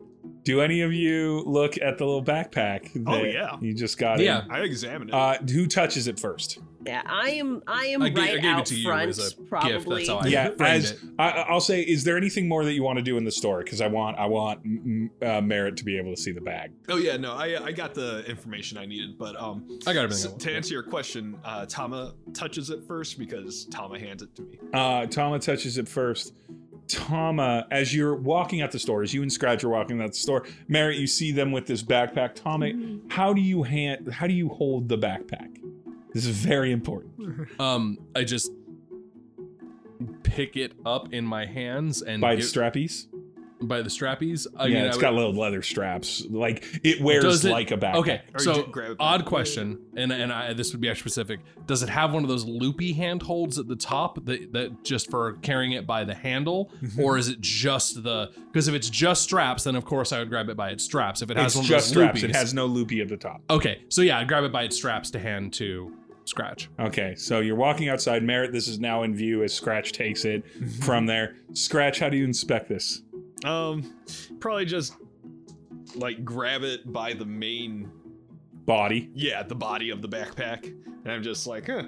Do any of you look at the little backpack? Oh, yeah. you just got. It. Yeah. in? I examined it. Uh, who touches it first? Yeah, I am I am I gave- I right gave it out to you front. as a gift, probably. that's how I- yeah, as it. I, I'll say, is there anything more that you want to do in the store? Because I want, I want uh, Merritt to be able to see the bag. oh yeah, no, I I got the information I needed, but um, I got everything. so I want. to answer your question, uh, Tama touches it first because Tama hands it to me. Uh, Tama touches it first. Tama, as you're walking out the store, as you and Scratch are walking out the store, Merritt, you see them with this backpack. Tama, how do you hand? How do you hold the backpack? This is very important. Um, I just pick it up in my hands and By the give- strappies. by the strappies. I yeah, mean, it's I got little leather straps. Like it wears it- like a backpack. Okay, so grab it odd question, and and I, this would be extra specific. Does it have one of those loopy handholds at the top that that just for carrying it by the handle, or is it just the? Because if it's just straps, then of course I would grab it by its straps. If it has It's one just of those straps. It has no loopy at the top. Okay, so yeah, I'd grab it by its straps to hand to Scratch. Okay, so you're walking outside. Merritt, this is now in view as Scratch takes it from there. Scratch, how do you inspect this? Um, probably just like grab it by the main, Body. yeah, the body of the backpack, and I'm just like, huh,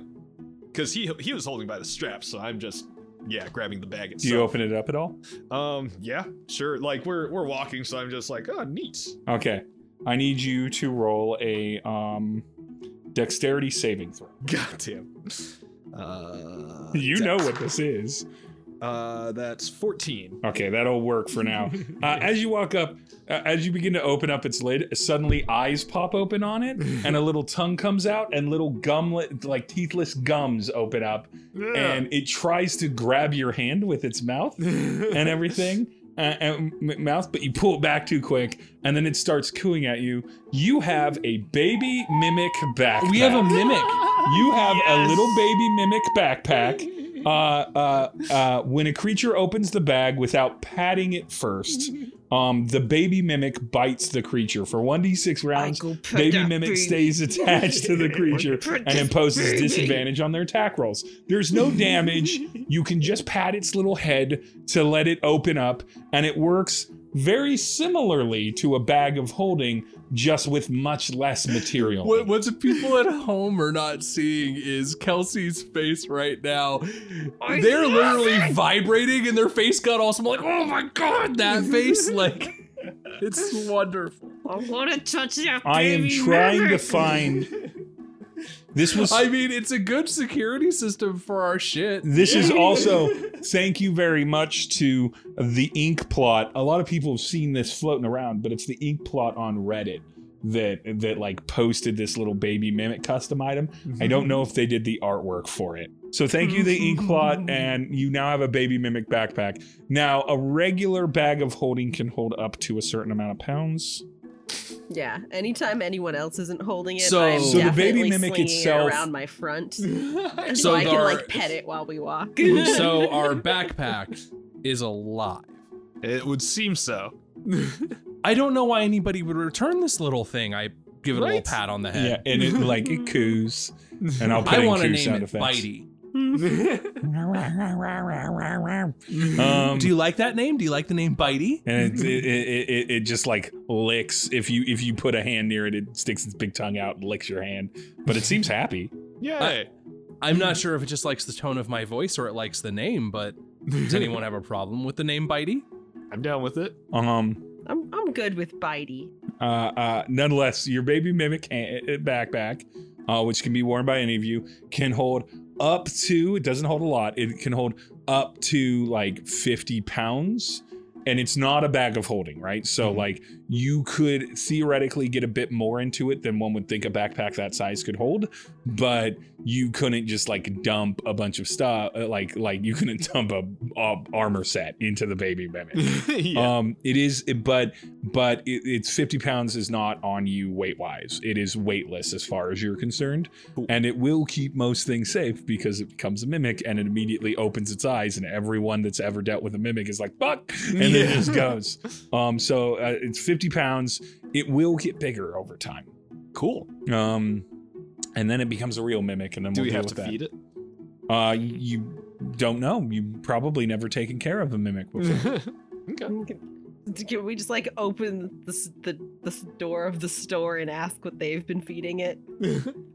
because he he was holding by the straps, so I'm just yeah grabbing the bag Do you open it up at all? Um, yeah, sure. Like we're we're walking, so I'm just like, oh, neat. Okay. I need you to roll a um dexterity saving throw. Goddamn. Uh, You know what this is. Uh, that's 14. Okay, that'll work for now. Uh, as you walk up, uh, as you begin to open up its lid, suddenly eyes pop open on it, and a little tongue comes out, and little gumlet, like teethless gums, open up, and it tries to grab your hand with its mouth and everything. Uh, mouth, but you pull it back too quick, and then it starts cooing at you. You have a baby mimic backpack. We have a mimic. You have a little baby mimic backpack. Uh, uh, uh, when a creature opens the bag without patting it first, um, the baby mimic bites the creature for 1d6 rounds. Baby mimic baby. stays attached to the creature and imposes baby. disadvantage on their attack rolls. There's no damage. You can just pat its little head to let it open up, and it works very similarly to a bag of holding, just with much less material. in What, what the people at home are not seeing is Kelsey's face right now. They're literally vibrating and their face got all I'm like, oh my god, that face. Like, it's wonderful. I want to touch that I am baby trying to find. This was. I mean, it's a good security system for our shit. This is also thank you very much to the ink plot. A lot of people have seen this floating around, but it's the ink plot on Reddit that that like posted this little baby mimic custom item. I don't know if they did the artwork for it. So thank you, the ink plot, and you now have a baby mimic backpack. Now, a regular bag of holding can hold up to a certain amount of pounds. Yeah, anytime anyone else isn't holding it, So- I'm So the baby definitely mimic itself- it around my front, so, So I can our- like pet it while we walk. so our backpack is alive. It would seem so. I don't know why anybody would return this little thing. I give it a little pat on the head. Yeah, head. and it like it coos, and I'll put I in want to name sound it effects. Bitey. Um, Do you like that name? Do you like the name Bitey? and it, it, it, it, it just like licks if you if you put a hand near it it sticks its big tongue out and licks your hand but it seems happy Yeah. I'm not sure if it just likes the tone of my voice or it likes the name, but does anyone have a problem with the name Bitey? I'm down with it. Um, I'm I'm good with bitey. uh, uh, nonetheless, your baby mimic ha- uh, backpack, uh, which can be worn by any of you, can hold up to. It doesn't hold a lot. It can hold up to like 50 pounds. And it's not a bag of holding, right? So, Mhm. like, you could theoretically get a bit more into it than one would think a backpack that size could hold, but you couldn't just like dump a bunch of stuff. uh, Like, like you couldn't dump a, a armor set into the baby mimic. yeah. Um, it is, but but it, it's 50 pounds is not on you weight wise. It is weightless as far as you're concerned, Cool. and it will keep most things safe because it becomes a mimic and it immediately opens its eyes, and everyone that's ever dealt with a mimic is like fuck, and then it just goes. Um, so uh, it's 50 pounds. It will get bigger over time. cool. Um, and then it becomes a real mimic, and then Do we'll we have to that. feed it? Uh, you don't know. You probably never taken care of a mimic before. okay. Can we just like open the s- the the door of the store and ask what they've been feeding it?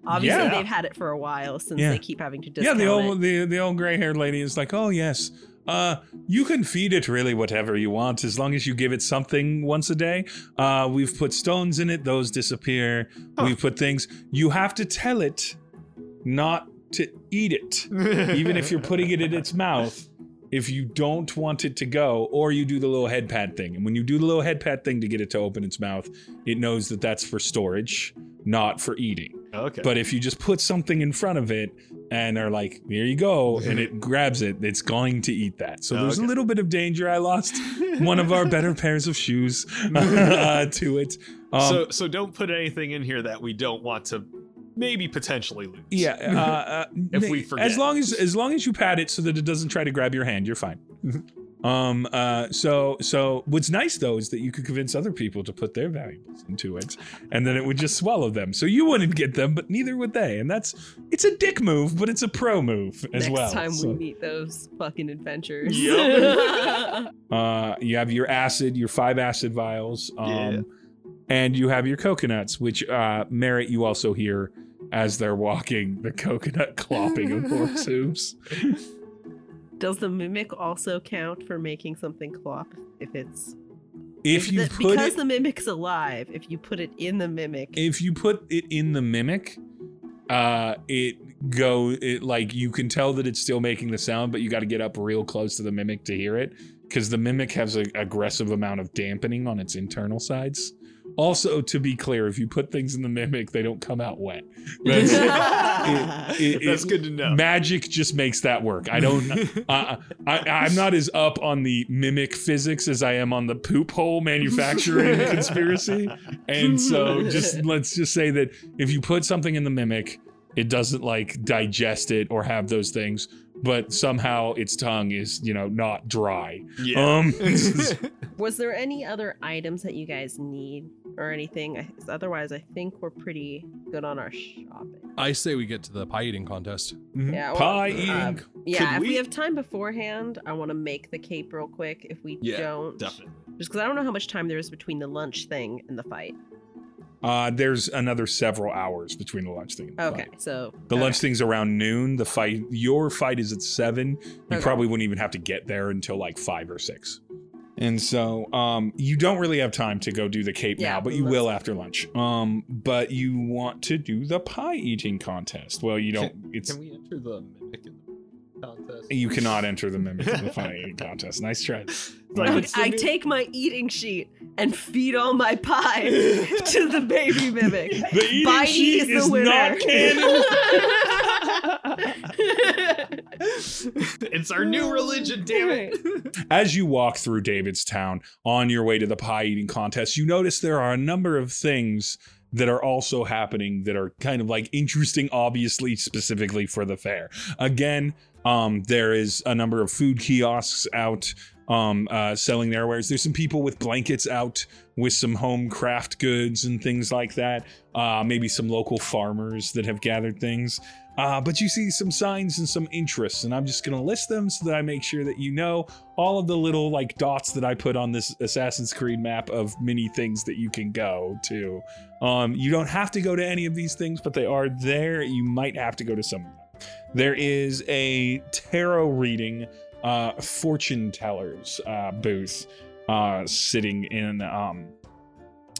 Obviously, Yeah. they've had it for a while since Yeah. they keep having to yeah, discount the it. old the the old gray haired lady is like, oh yes, uh, you can feed it really whatever you want as long as you give it something once a day. Uh, we've put stones in it; those disappear. Huh. We've put things. You have to tell it not to eat it, even if you're putting it in its mouth. If you don't want it to go, or you do the little head pad thing, and when you do the little head pad thing to get it to open its mouth, it knows that that's for storage, not for eating. Okay. But if you just put something in front of it and are like, here you go, and it grabs it, it's going to eat that. So Oh, there's a little bit of danger. I lost one of our better pairs of shoes uh, to it. Um, so so don't put anything in here that we don't want to maybe potentially lose. yeah, uh, uh, If we forget. as long as as long as you pat it so that it doesn't try to grab your hand, you're fine. Um. Uh. So. So. What's nice though is that you could convince other people to put their valuables into it, and then it would just swallow them. So you wouldn't get them, but neither would they. And that's it's a dick move, but it's a pro move as Next well. time So, we meet those fucking adventures. Yup. uh, you have your acid, your five acid vials. Um, Yeah. And you have your coconuts, which uh, Merritt you also hear as they're walking the coconut clopping of horse hooves. Does the mimic also count for making something clop if it's If you the- put because it the mimic's alive? If you put it in the mimic, if you put it in the mimic uh it go it like you can tell that it's still making the sound but you got to get up real close to the mimic to hear it because the mimic has an aggressive amount of dampening on its internal sides also to be clear if you put things in the mimic they don't come out wet that's, it- it- That's it- good to know. magic just makes that work i don't uh, I, I'm not as up on the mimic physics as I am on the poop hole manufacturing conspiracy. And so just let's just say that if you put something in the mimic, it doesn't like digest it or have those things, but somehow its tongue is, you know, not dry. yeah. Um was there any other items that you guys need or anything? I- Otherwise, I think we're pretty good on our shopping. I say we get to the pie eating contest. Yeah, well, pie uh, eating. Yeah, Could if we... we- have time beforehand, I want to make the cape real quick. If we Yeah, don't, Definitely. just because I don't know how much time there is between the lunch thing and the fight. Uh there's another several hours between the lunch thing and the Okay, fight. so The okay. lunch thing's around noon. The fight, your fight is at seven. You Okay. probably wouldn't even have to get there until like five or six. And so, um, you don't really have time to go do the cape Yeah, now, but you let's- will after lunch. Um, but you want to do the pie eating contest. Well, you don't. It's Can we enter the mimic in the contest? you cannot enter the mimic in the pie eating contest. Nice try. Like, it's the I new- take my eating sheet and feed all my pie to the baby mimic. The eating Bitey sheet is the is winner. not canon. it's our new religion, damn it. As you walk through Davidstown on your way to the pie eating contest, you notice there are a number of things that are also happening that are kind of like interesting, obviously, specifically for the fair. Again, um, there is a number of food kiosks out um, uh, selling their wares. There's some people with blankets out with some home craft goods and things like that. Uh, maybe some local farmers that have gathered things. Uh, but you see some signs and some interests, and I'm just going to list them so that I make sure that you know all of the little like dots that I put on this Assassin's Creed map of many things that you can go to. Um, you don't have to go to any of these things, but they are there. You might have to go to some of them. There is a tarot reading, uh, fortune tellers uh, booth uh, sitting in um,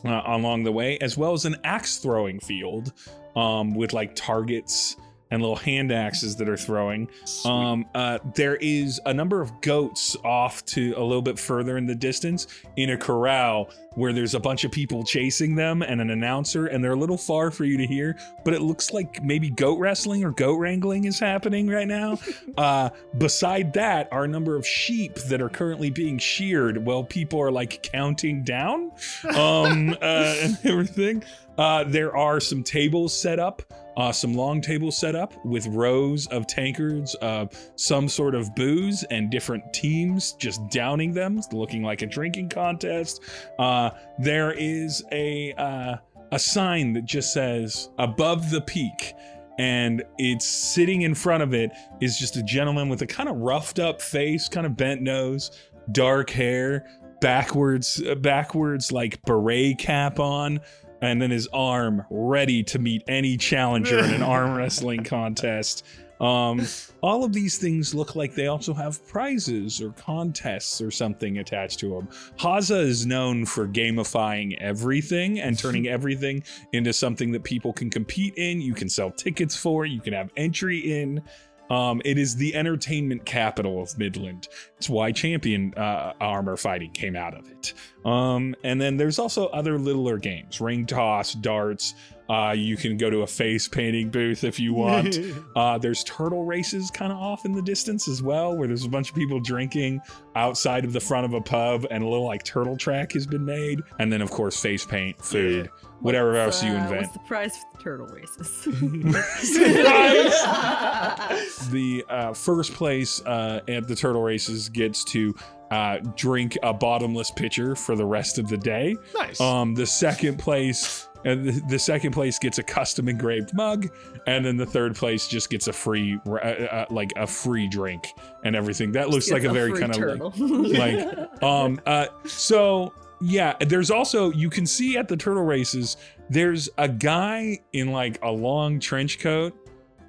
uh, along the way, as well as an axe throwing field um, with like targets and little hand axes that are throwing. Um, uh, there is a number of goats off to a little bit further in the distance in a corral where there's a bunch of people chasing them and an announcer, and they're a little far for you to hear, but it looks like maybe goat wrestling or goat wrangling is happening right now. uh, beside that are a number of sheep that are currently being sheared while people are like counting down um, uh, and everything. Uh, there are some tables set up, uh, some long tables set up with rows of tankards, uh, some sort of booze, and different teams just downing them, looking like a drinking contest. Uh, there is a uh, a sign that just says "above the peak." And it's sitting in front of it is just a gentleman with a kind of roughed up face, kind of bent nose, dark hair, backwards, backwards like beret cap on, and then his arm ready to meet any challenger in an arm wrestling contest. Um, all of these things look like they also have prizes or contests or something attached to them. Haza is known for gamifying everything and turning everything into something that people can compete in. You can sell tickets for, you can have entry in. Um, it is the entertainment capital of Midland. It's why Champion uh, Armor Fighting came out of it. Um, and then there's also other littler games, ring toss, darts. Uh, you can go to a face painting booth if you want. uh, there's turtle races kind of off in the distance as well, where there's a bunch of people drinking outside of the front of a pub, and a little like turtle track has been made. And then, of course, face paint, food, whatever else you Uh, invent. What's the prize for the turtle races? the uh, first place uh, at the turtle races gets to uh, drink a bottomless pitcher for the rest of the day. nice. Um, the second place, uh, the, the second place gets a custom engraved mug, and then the third place just gets a free, uh, uh, like a free drink and everything. That looks like It's a very free kind of like, like um uh so yeah there's also you can see at the turtle races there's a guy in like a long trench coat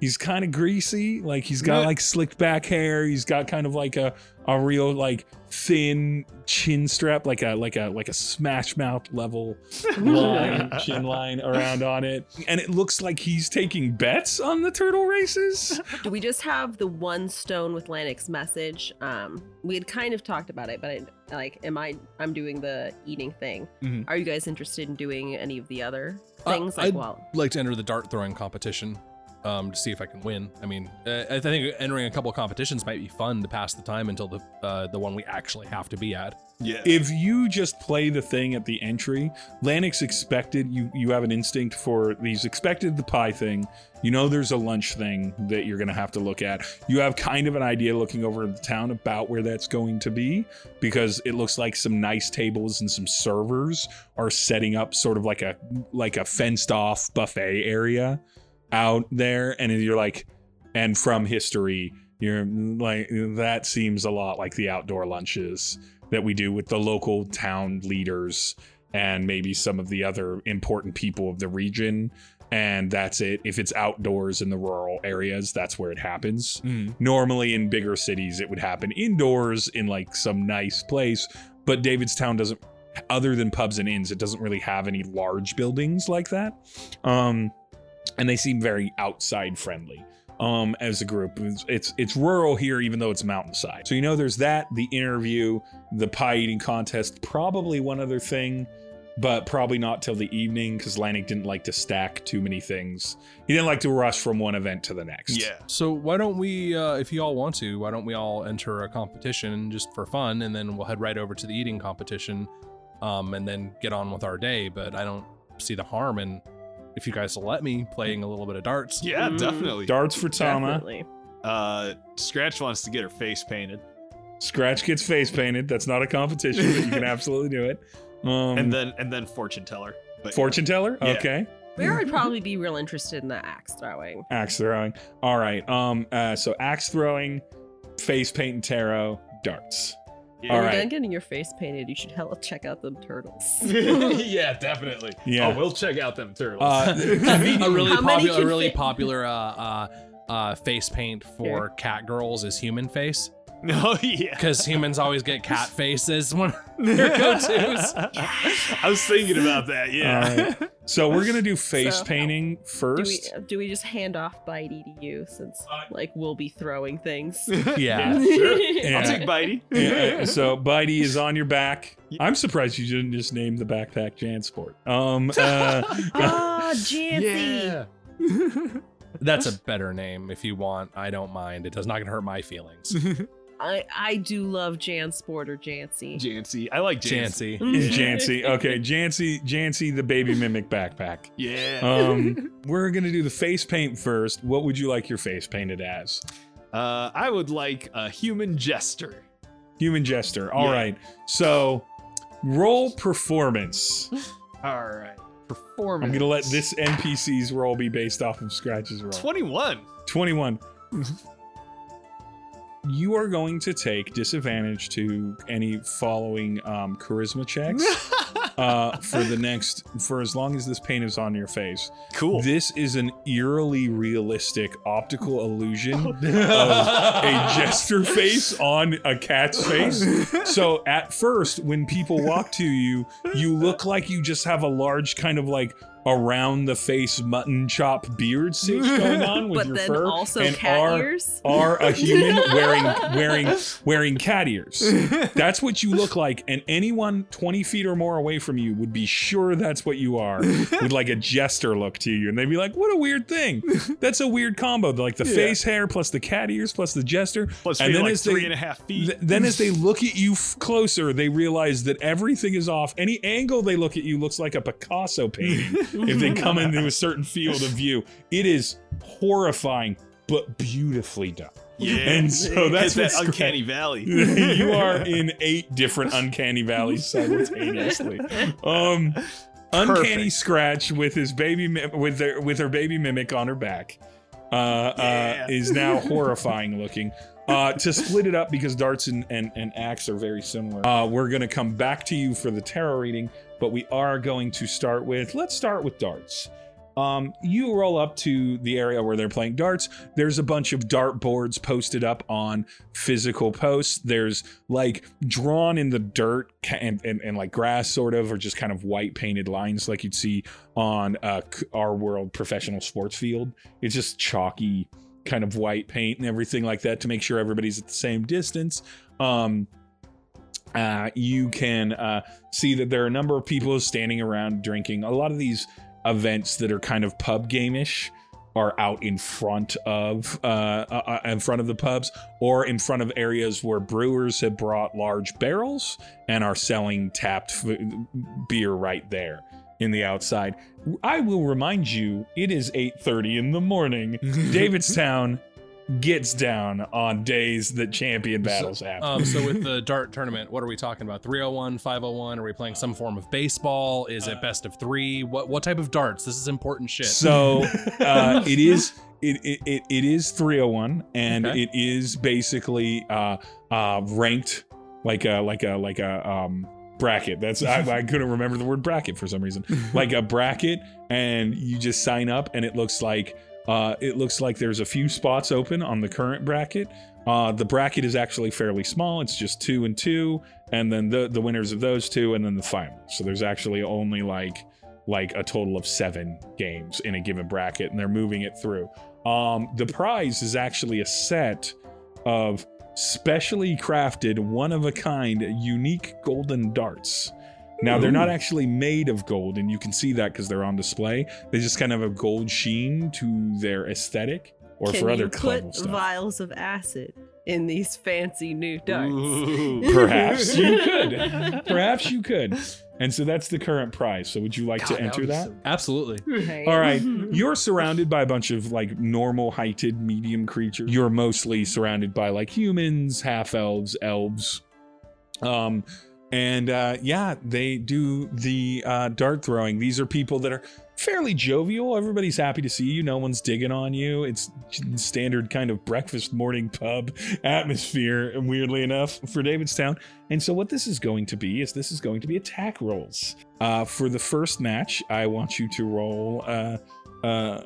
he's kind of greasy like he's got Yeah. like slicked back hair he's got kind of like a a real like thin chin strap like a like a like a smash mouth level line chin line around on it and it looks like he's taking bets on the turtle races Do we just have the one stone with Lanik's message? Um, we had kind of talked about it, but I, like, am I? I'm doing the eating thing. Mhm. Are you guys interested in doing any of the other Uh, things? like, I'd- well, like to enter the dart throwing competition um, to see if I can win. I mean, uh, I think entering a couple of competitions might be fun to pass the time until the uh, the one we actually have to be at. yeah. if you just play the thing at the entry, Lanik's expected you you have an instinct for these expected the pie thing. You know there's a lunch thing that you're gonna have to look at. You have kind of an idea looking over the town about where that's going to be because it looks like some nice tables and some servers are setting up sort of like a like a fenced off buffet area out there, and you're like, and from history, you're like that seems a lot like the outdoor lunches that we do with the local town leaders and maybe some of the other important people of the region. And that's it. If it's outdoors in the rural areas, that's where it happens. Mm. Normally in bigger cities, it would happen indoors in like some nice place. But Davidstown doesn't, other than pubs and inns, it doesn't really have any large buildings like that. Um, and they seem very outside friendly um as a group it's, it's it's rural here even though it's mountainside so you know there's that the interview the pie eating contest probably one other thing but probably not till the evening because Lanik didn't like to stack too many things he didn't like to rush from one event to the next Yeah. So why don't we, uh, if you all want to, why don't we all enter a competition just for fun, and then we'll head right over to the eating competition, um, and then get on with our day. But I don't see the harm in if you guys will let me playing a little bit of darts. Yeah, Mm. definitely. darts for Tama definitely. Uh, Scratch wants to get her face painted, scratch gets face painted that's not a competition but you can absolutely do it um and then and then fortune teller. But fortune teller Yeah. okay Where would probably be real interested in the axe throwing. axe throwing all right um uh so axe throwing face paint and tarot darts Yeah. All When done getting your face painted, you should hella check out them turtles. yeah, definitely. Yeah. Oh, we'll check out them turtles. Uh, a really How popular, a really fit? popular uh, uh, uh, face paint for cat girls is human face. Oh yeah. because humans always get cat faces when their go-tos. I was thinking about that. Yeah. All So we're gonna do face So- painting Do first. we do we just hand off Bitey to you since like we'll be throwing things? Yeah. sure. Yeah. I'll take Bitey. Yeah, so Bitey is on your back. I'm surprised you didn't just name the backpack Jansport. Um, uh, Ah, Jancy. That's a better name if you want. I don't mind. It does not gonna hurt my feelings. I I do love Jansport or Jancy. Jancy. I like Jancy. Jancy. Jancy. Okay, Jancy. Jancy, the baby mimic backpack. Yeah. Um, we're gonna do the face paint first. What would you like your face painted as? Uh, I would like a human jester. Human jester. All Yeah. right. So, roll performance. All right. Performance. I'm gonna let this NPC's roll be based off of Scratch's roll. 21. 21. you are going to take disadvantage to any following um, charisma checks uh, for the next for as long as this paint is on your face. cool. This is an eerily realistic optical illusion of a jester face on a cat's face. So at first, when people walk to you, you look like you just have a large kind of like around the face mutton chop beard stitch going on with But your then fur also and cat are, ears. are a human wearing wearing wearing cat ears. That's what you look like, and anyone 20 feet or more away from you would be sure that's what you are, with like a jester look to you, and they'd be like, "What a weird thing! That's a weird combo, like the Yeah. face hair plus the cat ears plus the jester." Plus, and and then like as they- three and a half feet. Th- then as they look at you f- closer, they realize that everything is off. Any angle they look at you looks like a Picasso painting if they come into a certain field of view. It is horrifying, but beautifully done. yeah. And so that's that uncanny valley. you are in eight different uncanny valleys simultaneously. Um, uncanny scratch with his baby with their with her baby mimic on her back. Uh, uh, is now horrifying looking. Uh, to split it up because darts and, and, and axe are very similar. Uh, we're going to come back to you for the tarot reading, but we are going to start with let's start with darts. Um, you roll up to the area where they're playing darts. There's a bunch of dart boards posted up on physical posts. There's like drawn in the dirt and, and, and like grass, sort of, or just kind of white painted lines like you'd see on uh, our world professional sports field. It's just chalky kind of white paint and everything like that to make sure everybody's at the same distance. Um, uh, you can uh, see that there are a number of people standing around drinking. A lot of these events that are kind of pub game-ish are out in front of uh, uh, uh, in front of the pubs or in front of areas where brewers have brought large barrels and are selling tapped f- beer right there in the outside. I will remind you, it is 8:30 in the morning. Davidstown gets down on days that champion battles happen. Um, so with the dart tournament, what are we talking about? 301, 501? Are we playing some form of baseball? Is it best of three? What what type of darts? This is important shit. So uh, it is it, it, it, it is 301 and Okay. it is basically uh, uh, ranked like a like a like a um, bracket. That's I, I couldn't remember the word bracket for some reason. Like a bracket, and you just sign up, and it looks like uh, it looks like there's a few spots open on the current bracket. Uh, the bracket is actually fairly small. It's just two and two, and then the the winners of those two, and then the final. So there's actually only like like a total of seven games in a given bracket, and they're moving it through. Um, the prize is actually a set of specially crafted, one of a kind, unique golden darts. Now they're not actually made of gold, and you can see that because they're on display. They just kind of have a gold sheen to their aesthetic, or Can for other you put stuff. vials of acid in these fancy new darts? Ooh. Perhaps you could. Perhaps you could. And so that's the current prize. So would you like to enter would be that? so- Absolutely. Right. All right. You're surrounded by a bunch of like normal heighted medium creatures. You're mostly surrounded by like humans, half elves, elves. Um and uh yeah, they do the uh dart throwing. These are people that are fairly jovial. Everybody's happy to see you. No one's digging on you. It's standard kind of breakfast morning pub atmosphere, weirdly enough, for Davidstown. And so, what this is going to be is this is going to be attack rolls. Uh, for the first match, I want you to roll uh, uh,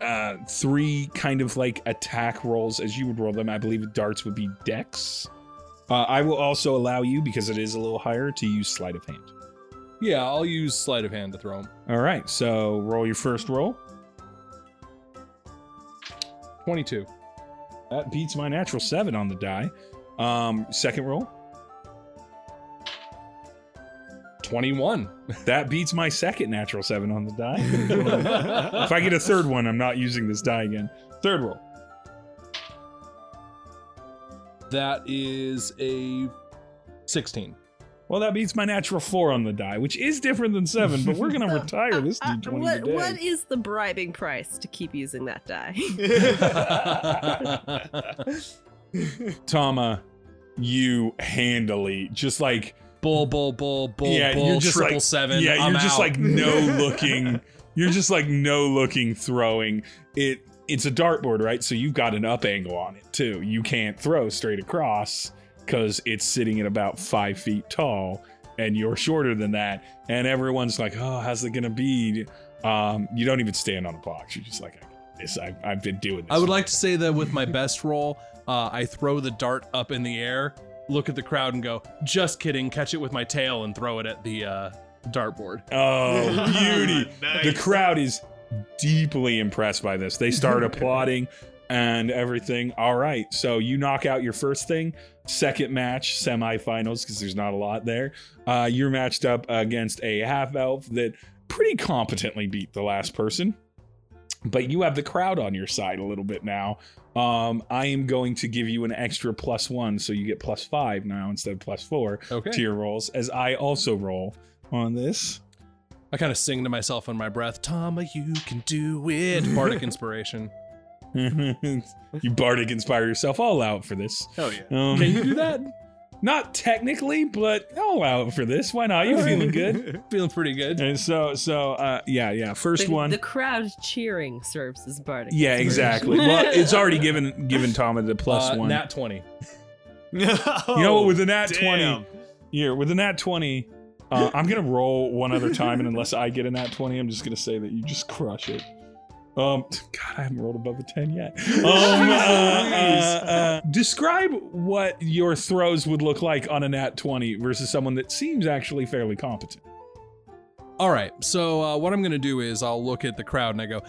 uh, three kind of like attack rolls as you would roll them. I believe darts would be dex. Uh, I will also allow you, because it is a little higher, to use sleight of hand. Yeah, I'll use sleight of hand to throw him. All right, so roll your first roll. 22. That beats my natural seven on the die. Um, second roll. 21. That beats my second natural seven on the die. if I get a third one, I'm not using this die again. Third roll. That is a 16. Well, that beats my natural four on the die, which is different than seven, but we're going to retire this Uh, d20 what, today. what is the bribing price to keep using that die? Tama, you handily, just like, bull, bull, bull, bull, yeah, bull, you're just triple like, seven. yeah, I'm you're just like no looking, you're just like no looking throwing. It, it's a dartboard, right? So you've got an up angle on it too. You can't throw straight across because it's sitting at about five feet tall and you're shorter than that. And everyone's like, oh, how's it going to be? Um, you don't even stand on a box. You're just like, I got this. I've, I've been doing this. I would like to say that with my best roll, uh, I throw the dart up in the air, look at the crowd, and go, "Just kidding!" Catch it with my tail and throw it at the uh, dartboard. Oh, beauty. Nice. The crowd is deeply impressed by this. They start applauding and everything. All right. So you knock out your first thing. Second match, semifinals, because there's not a lot there. Uh, you're matched up against a half elf that pretty competently beat the last person. But you have the crowd on your side a little bit now. Um, I am going to give you an extra plus one, so you get plus five now instead of plus four Okay. to your rolls, as I also roll on this. I kind of sing to myself in my breath, "Tama, you can do it." Bardic inspiration. you bardic inspire yourself all out for this. Hell yeah. Um, Can you do that? Not technically, but all out for this. Why not? You feeling good? Feeling pretty good. And so, so uh, yeah, yeah. First the, one. the crowd cheering serves as bardic. yeah, exactly. Well, it's already given given Tama the plus Uh, one. Nat twenty. you know what? With the nat Damn. twenty, here with the nat twenty, uh, I'm gonna roll one other time, and unless I get a nat twenty, I'm just gonna say that you just crush it. Um, God, I haven't rolled above a ten yet. Um, uh, uh, uh, describe what your throws would look like on a nat twenty versus someone that seems actually fairly competent. All right. So uh, what I'm going to do is I'll look at the crowd and I go,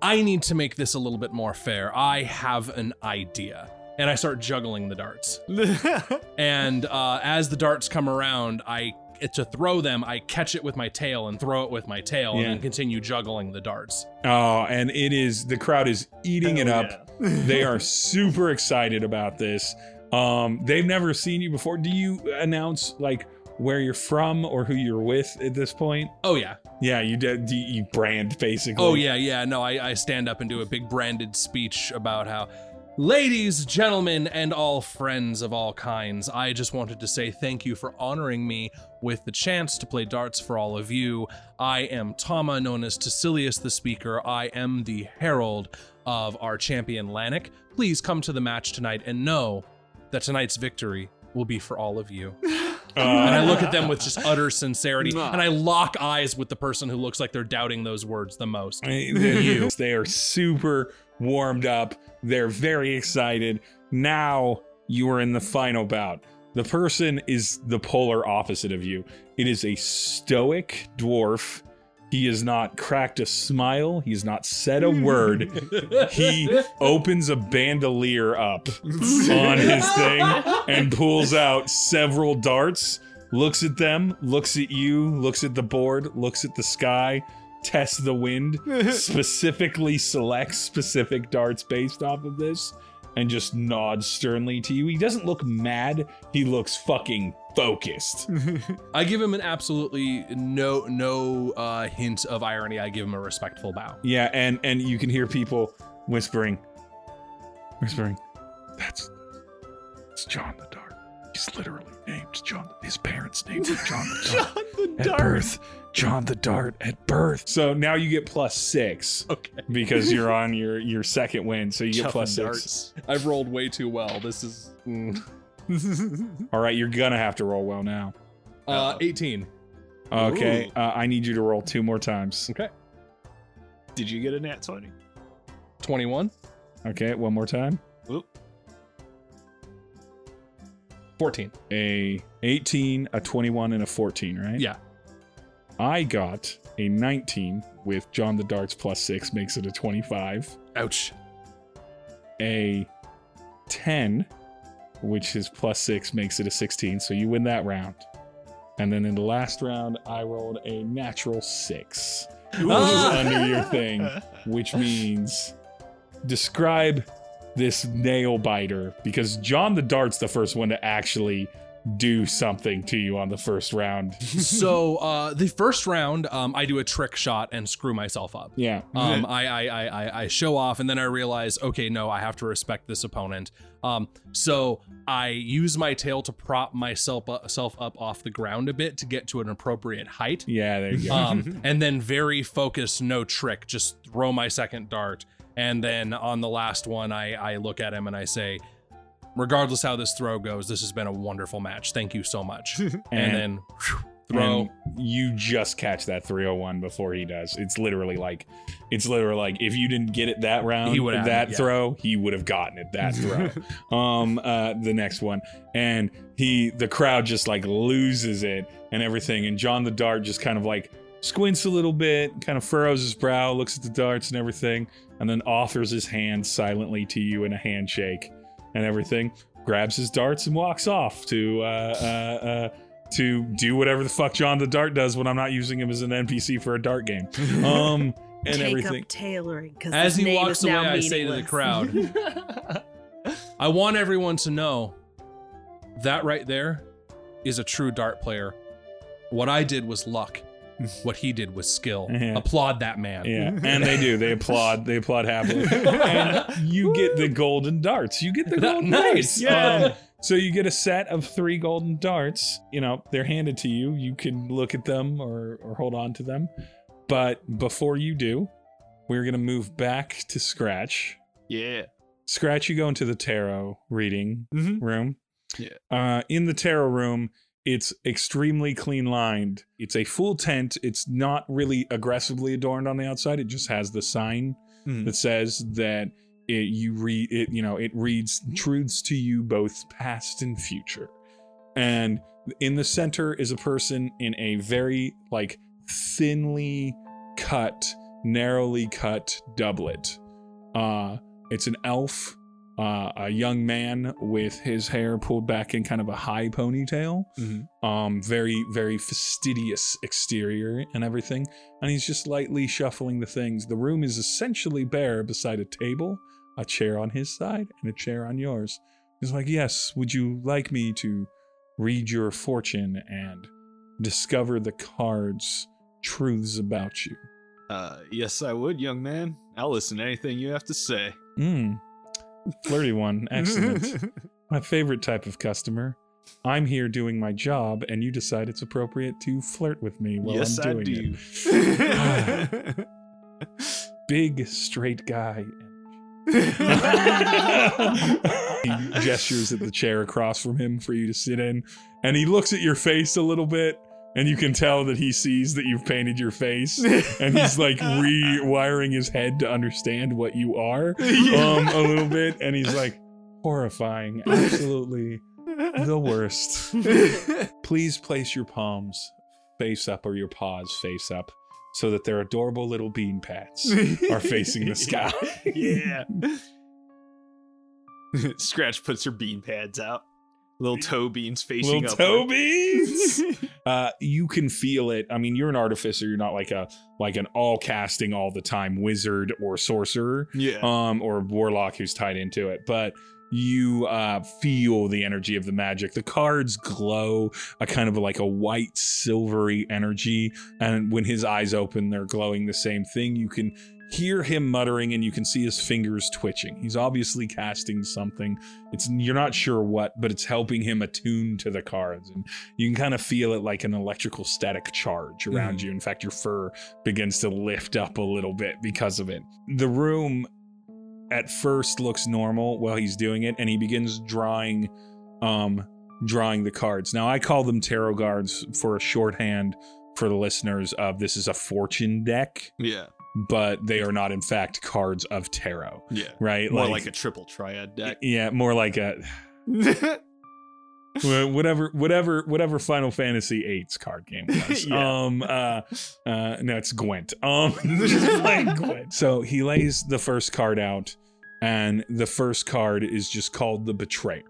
I need to make this a little bit more fair. I have an idea. And I start juggling the darts. And uh, as the darts come around, I to throw them, I catch it with my tail and throw it with my tail, Yeah. and then continue juggling the darts. Oh, and it is the crowd is eating it Hell up. they are super excited about this. Um, they've never seen you before. Do you announce like where you're from or who you're with at this point? Oh yeah, Yeah, you did. You, you brand basically. oh yeah, yeah. No, I, I stand up and do a big branded speech about how, ladies, gentlemen, and all friends of all kinds, I just wanted to say thank you for honoring me with the chance to play darts for all of you. I am Tama, known as Tassilius the Speaker. I am the herald of our champion Lanik. Please come to the match tonight and know that tonight's victory will be for all of you. Uh, And I look at them with just utter sincerity, and I lock eyes with the person who looks like they're doubting those words the most. you. They are super warmed up. They're very excited. Now you are in the final bout. The person is the polar opposite of you. It is a stoic dwarf. He has not cracked a smile. He has not said a word. He opens a bandolier up on his thing and pulls out several darts, looks at them, looks at you, looks at the board, looks at the sky, tests the wind, specifically selects specific darts based off of this, and just nods sternly to you. He doesn't look mad, he looks fucking focused. I give him an absolutely no no uh, hint of irony. I give him a respectful bow. Yeah, and and you can hear people whispering, whispering, "That's it's John the Dart. He's literally named John. His parents named him John the Dart. John the at birth. John the Dart at birth. So now you get plus six Okay, because you're on your your second win. So you get Chuffing plus six. darts. I've rolled way too well. This is mm. All right, you're gonna have to roll well now. uh, 18. Okay, uh, I need you to roll two more times. Okay, Did you get a nat 20? 21, Okay, one more time. Oop. 14. A 18, a 21, and a 14, right? Yeah. I got a 19 with John the Darts plus six makes it a 25. Ouch. A 10, which is plus six, makes it a 16. So you win that round. And then in the last round, I rolled a natural six, which is ah! under your thing, which means describe this nail biter because John the Dart's the first one to actually do something to you on the first round. so uh, the first round, um, I do a trick shot and screw myself up. Yeah. Um, I, I, I, I, I show off, and then I realize, okay, no, I have to respect this opponent. Um, so I use my tail to prop myself up, self up off the ground a bit to get to an appropriate height. Yeah, there you go. Um, and then very focused, no trick, just throw my second dart. And then on the last one, I, I look at him and I say, regardless how this throw goes, this has been a wonderful match. Thank you so much. and, then whew, throw. And you just catch that 301 before he does. It's literally like it's literally like if you didn't get it that round, He would have that it, yeah. throw, he would have gotten it that throw. um uh the next one. And he the crowd just like loses it and everything and John the Dart just kind of like squints a little bit, kind of furrows his brow, looks at the darts and everything, and then offers his hand silently to you in a handshake and everything. Grabs his darts and walks off to uh, uh, uh, to do whatever the fuck John the Dart does when I'm not using him as an NPC for a dart game. Um, and Take everything. up tailoring because As he name walks is away, now I say to the crowd, I want everyone to know that right there is a true dart player. What I did was luck. What he did was skill. Yeah. Applaud that man. Yeah, and they do. They applaud. They applaud happily. And you get the golden darts. You get the golden Nice. darts. Yeah. Um, so you get a set of three golden darts. You know, they're handed to you. You can look at them or, or hold on to them. But before you do, we're going to move back to Scratch. yeah. Scratch, you go into the tarot reading Mhm. room. Yeah. Uh, in the tarot room, it's extremely clean lined. It's a full tent. It's not really aggressively adorned on the outside. It just has the sign Mhm. that says that it, you read it. You know, it reads truths to you both past and future. And in the center is a person in a very like thinly cut, narrowly cut doublet. Uh, it's an elf, uh, a young man with his hair pulled back in kind of a high ponytail. Mhm. Um, very, very fastidious exterior and everything. And he's just lightly shuffling the things. The room is essentially bare beside a table, a chair on his side, and a chair on yours. He's like, Yes, would you like me to read your fortune and discover the cards' truths about you? Uh, yes, I would, young man. I'll listen to anything you have to say. Mm. Flirty one. Excellent. my favorite type of customer. I'm here doing my job, and you decide it's appropriate to flirt with me while yes, I'm I doing do. it. Big straight guy. he gestures at the chair across from him for you to sit in, and he looks at your face a little bit, and you can tell that he sees that you've painted your face, and he's like rewiring his head to understand what you are um a little bit, and he's like horrifying, absolutely the worst. Please place your palms face up or your paws face up so that their adorable little bean pads are facing the sky. yeah. Scratch puts her bean pads out. Little toe beans facing Little up. toe beans. Uh, you can feel it. I mean, you're an artificer. You're not like a like an all casting all the time wizard or sorcerer. yeah. um, or warlock who's tied into it, but you uh, feel the energy of the magic. The cards glow a kind of like a white silvery energy, and when his eyes open, they're glowing the same thing. You can hear him muttering, and you can see his fingers twitching. He's obviously casting something. It's you're not sure what, but it's helping him attune to the cards, and you can kind of feel it like an electrical static charge around you. In fact, your fur begins to lift up a little bit because of it. The room at first looks normal while he's doing it and he begins drawing um drawing the cards. Now I call them tarot cards for a shorthand for the listeners of this is a fortune deck. yeah. but they are not in fact cards of tarot, Yeah. right? More like, a triple triad deck. yeah, more like a whatever whatever whatever Final Fantasy VIII's card game was. Yeah. Um uh uh no it's Gwent. Um just playing Gwent. So he lays the first card out and the first card is just called the betrayer.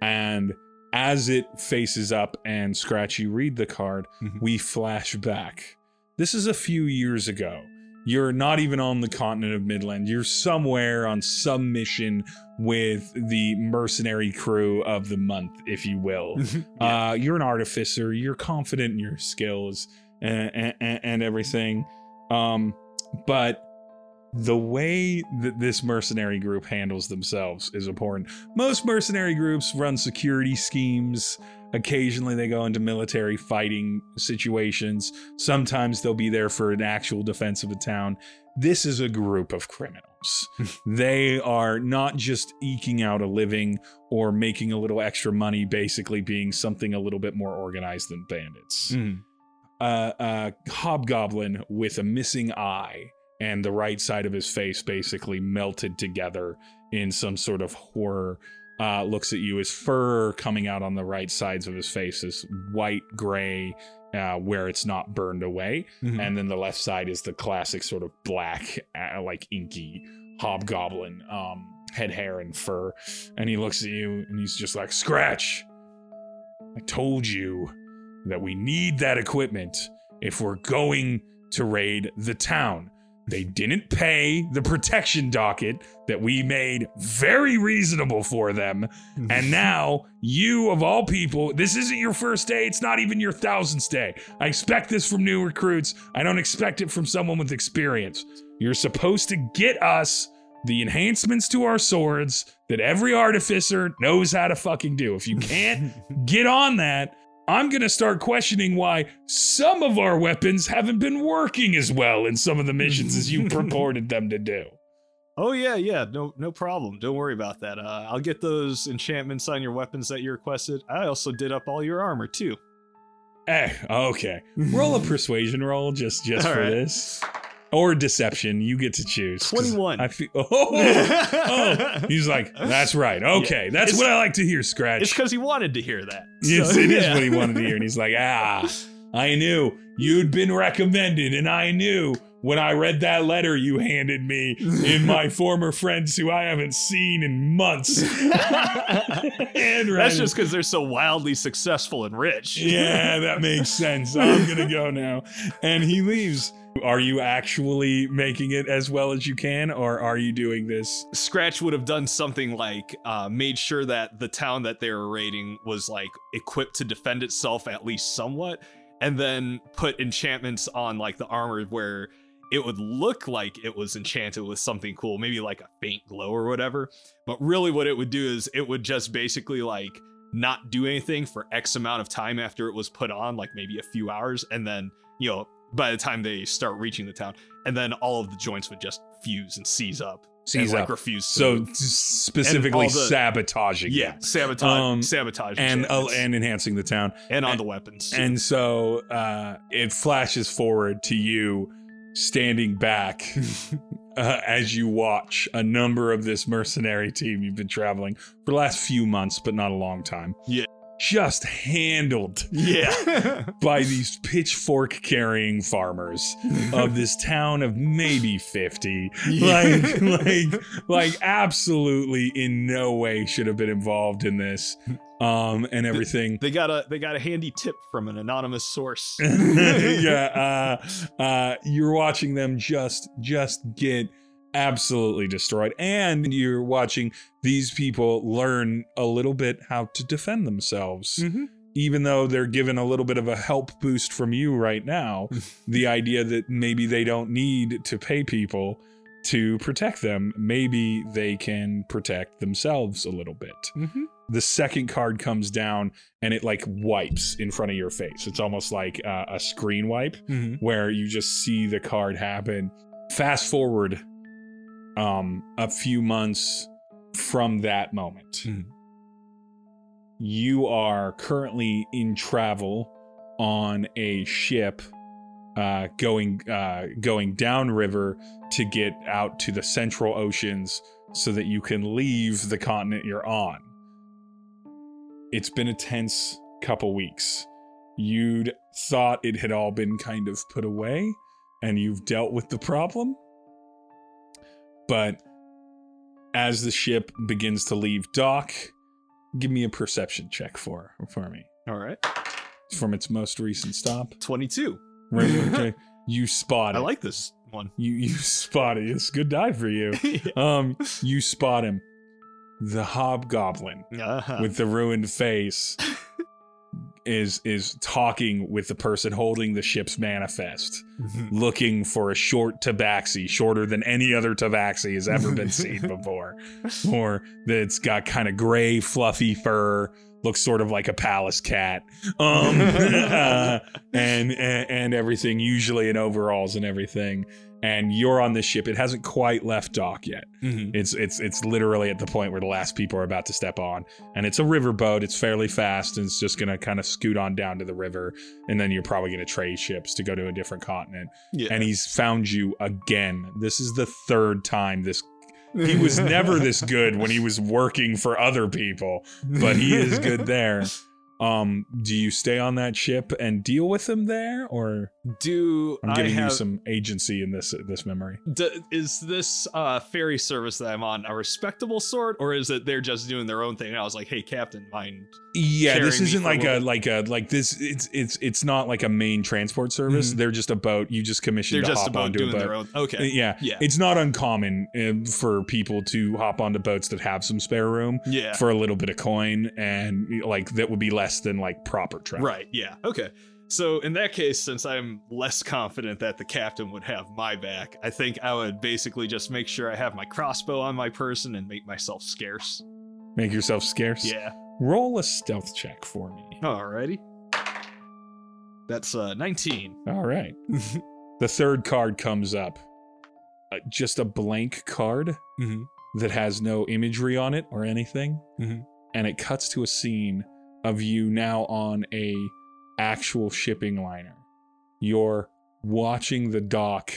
And as it faces up and Scratchy read the card, Mhm. we flash back. This is a few years ago. You're not even on the continent of Midland. You're somewhere on some mission with the mercenary crew of the month, if you will. Uh, you're an artificer. You're confident in your skills and, and, and everything. Um, but the way that this mercenary group handles themselves is important. Most mercenary groups run security schemes. Occasionally, they go into military fighting situations. Sometimes they'll be there for an actual defense of a town. This is a group of criminals. they are not just eking out a living or making a little extra money, basically being something a little bit more organized than bandits. Uh, uh, hobgoblin with a missing eye and the right side of his face basically melted together in some sort of horror. Uh, looks at you, his fur coming out on the right sides of his face is white gray, uh, where it's not burned away Mhm. and then the left side is the classic sort of black uh, like inky hobgoblin um head hair and fur and he looks at you and he's just like scratch i told you that we need that equipment if we're going to raid the town they didn't pay the protection docket that we made very reasonable for them and now, you of all people, this isn't your first day. It's not even your thousandth day. I expect this from new recruits. I don't expect it from someone with experience. You're supposed to get us the enhancements to our swords that every artificer knows how to fucking do. If you can't get on that, I'm going to start questioning why some of our weapons haven't been working as well in some of the missions as you purported them to do. Oh yeah, yeah, no, no problem. Don't worry about that. Uh, I'll get those enchantments on your weapons that you requested. I also did up all your armor too. Eh, okay. Roll a persuasion roll just just All for right. this. Or deception, you get to choose. 21. I feel oh, oh, he's like, that's right. Okay, that's It's- what I like to hear, Scratch. It's because he wanted to hear that. yes, So, it is yeah. what he wanted to hear. And he's like, ah, I knew you'd been recommended, and I knew when I read that letter you handed me in my former friends who I haven't seen in months. And That's just because they're so wildly successful and rich. Yeah, that makes sense. I'm gonna go now. And he leaves. Are you actually making it as well as you can, or are you doing this? Scratch would have done something like uh, made sure that the town that they were raiding was like equipped to defend itself at least somewhat, and then put enchantments on like the armor where it would look like it was enchanted with something cool, maybe like a faint glow or whatever. But really, what it would do is it would just basically like not do anything for X amount of time after it was put on, like maybe a few hours, and then you know by the time they start reaching the town, and then all of the joints would just fuse and seize up. Seize and, like up. refuse. to So move. specifically the- sabotaging, yeah, sabotage, Um, sabotage, and uh, and enhancing the town. and on and- the weapons. And so uh, it flashes forward to you standing back uh, as you watch a number of this mercenary team you've been traveling for the last few months, but not a long time. Yeah. Just handled yeah, by these pitchfork carrying farmers of this town of maybe 50 like like like absolutely in no way should have been involved in this um and everything. they got a they got a handy tip from an anonymous source. yeah uh uh you're watching them just just get absolutely destroyed and you're watching these people learn a little bit how to defend themselves Mhm. even though they're given a little bit of a help boost from you right now, the idea that maybe they don't need to pay people to protect them, maybe they can protect themselves a little bit. Mhm. The second card comes down and it like wipes in front of your face. It's almost like uh, a screen wipe Mhm. where you just see the card happen. Fast forward um a few months from that moment. Mhm. You are currently in travel on a ship uh, going uh, going downriver to get out to the central oceans so that you can leave the continent you're on. It's been a tense couple weeks. You'd thought it had all been kind of put away and you've dealt with the problem. But as the ship begins to leave dock, give me a perception check for for me All right. from its most recent stop. 22. Right, okay. You spot it. I like this one. you. You spot it. It's a good dive for you. Um, you spot him. The hobgoblin Uh-huh. with the ruined face is is talking with the person holding the ship's manifest, mm-hmm. looking for a short tabaxi, shorter than any other tabaxi has ever been seen before, or that's got kind of gray, fluffy fur, looks sort of like a palace cat, um, uh, and, and and everything, usually in overalls and everything. And you're on this ship. It hasn't quite left dock yet. Mhm. It's it's it's literally at the point where the last people are about to step on, and it's a riverboat. It's fairly fast, and it's just gonna kind of scoot on down to the river, and then you're probably gonna trade ships to go to a different continent. Yeah. And he's found you again. This is the third time this. He was never this good when he was working for other people, but he is good there. Um, do you stay on that ship and deal with him there, or Do I'm I giving have you some agency in this this memory? D- is this uh, ferry service that I'm on a respectable sort, or is it they're just doing their own thing? And I was like, "Hey, Captain, mind?" Yeah, this isn't for a like a like a like this. It's it's it's not like a main transport service. Mhm. They're just a boat. You just commissioned They're to just hop about onto doing their own. Okay. Uh, Yeah, Yeah. it's not uncommon uh, for people to hop onto boats that have some spare room Yeah. for a little bit of coin, and like that would be less than like proper travel. Right. Yeah. Okay. So in that case, since I'm less confident that the captain would have my back, I think I would basically just make sure I have my crossbow on my person and make myself scarce. Make yourself scarce. Yeah. Roll a stealth check for me. Alrighty. That's uh 19. All right. the third card comes up. Uh, just a blank card Mhm. that has no imagery on it or anything. Mhm. And it cuts to a scene of you now on a actual shipping liner. You're watching the dock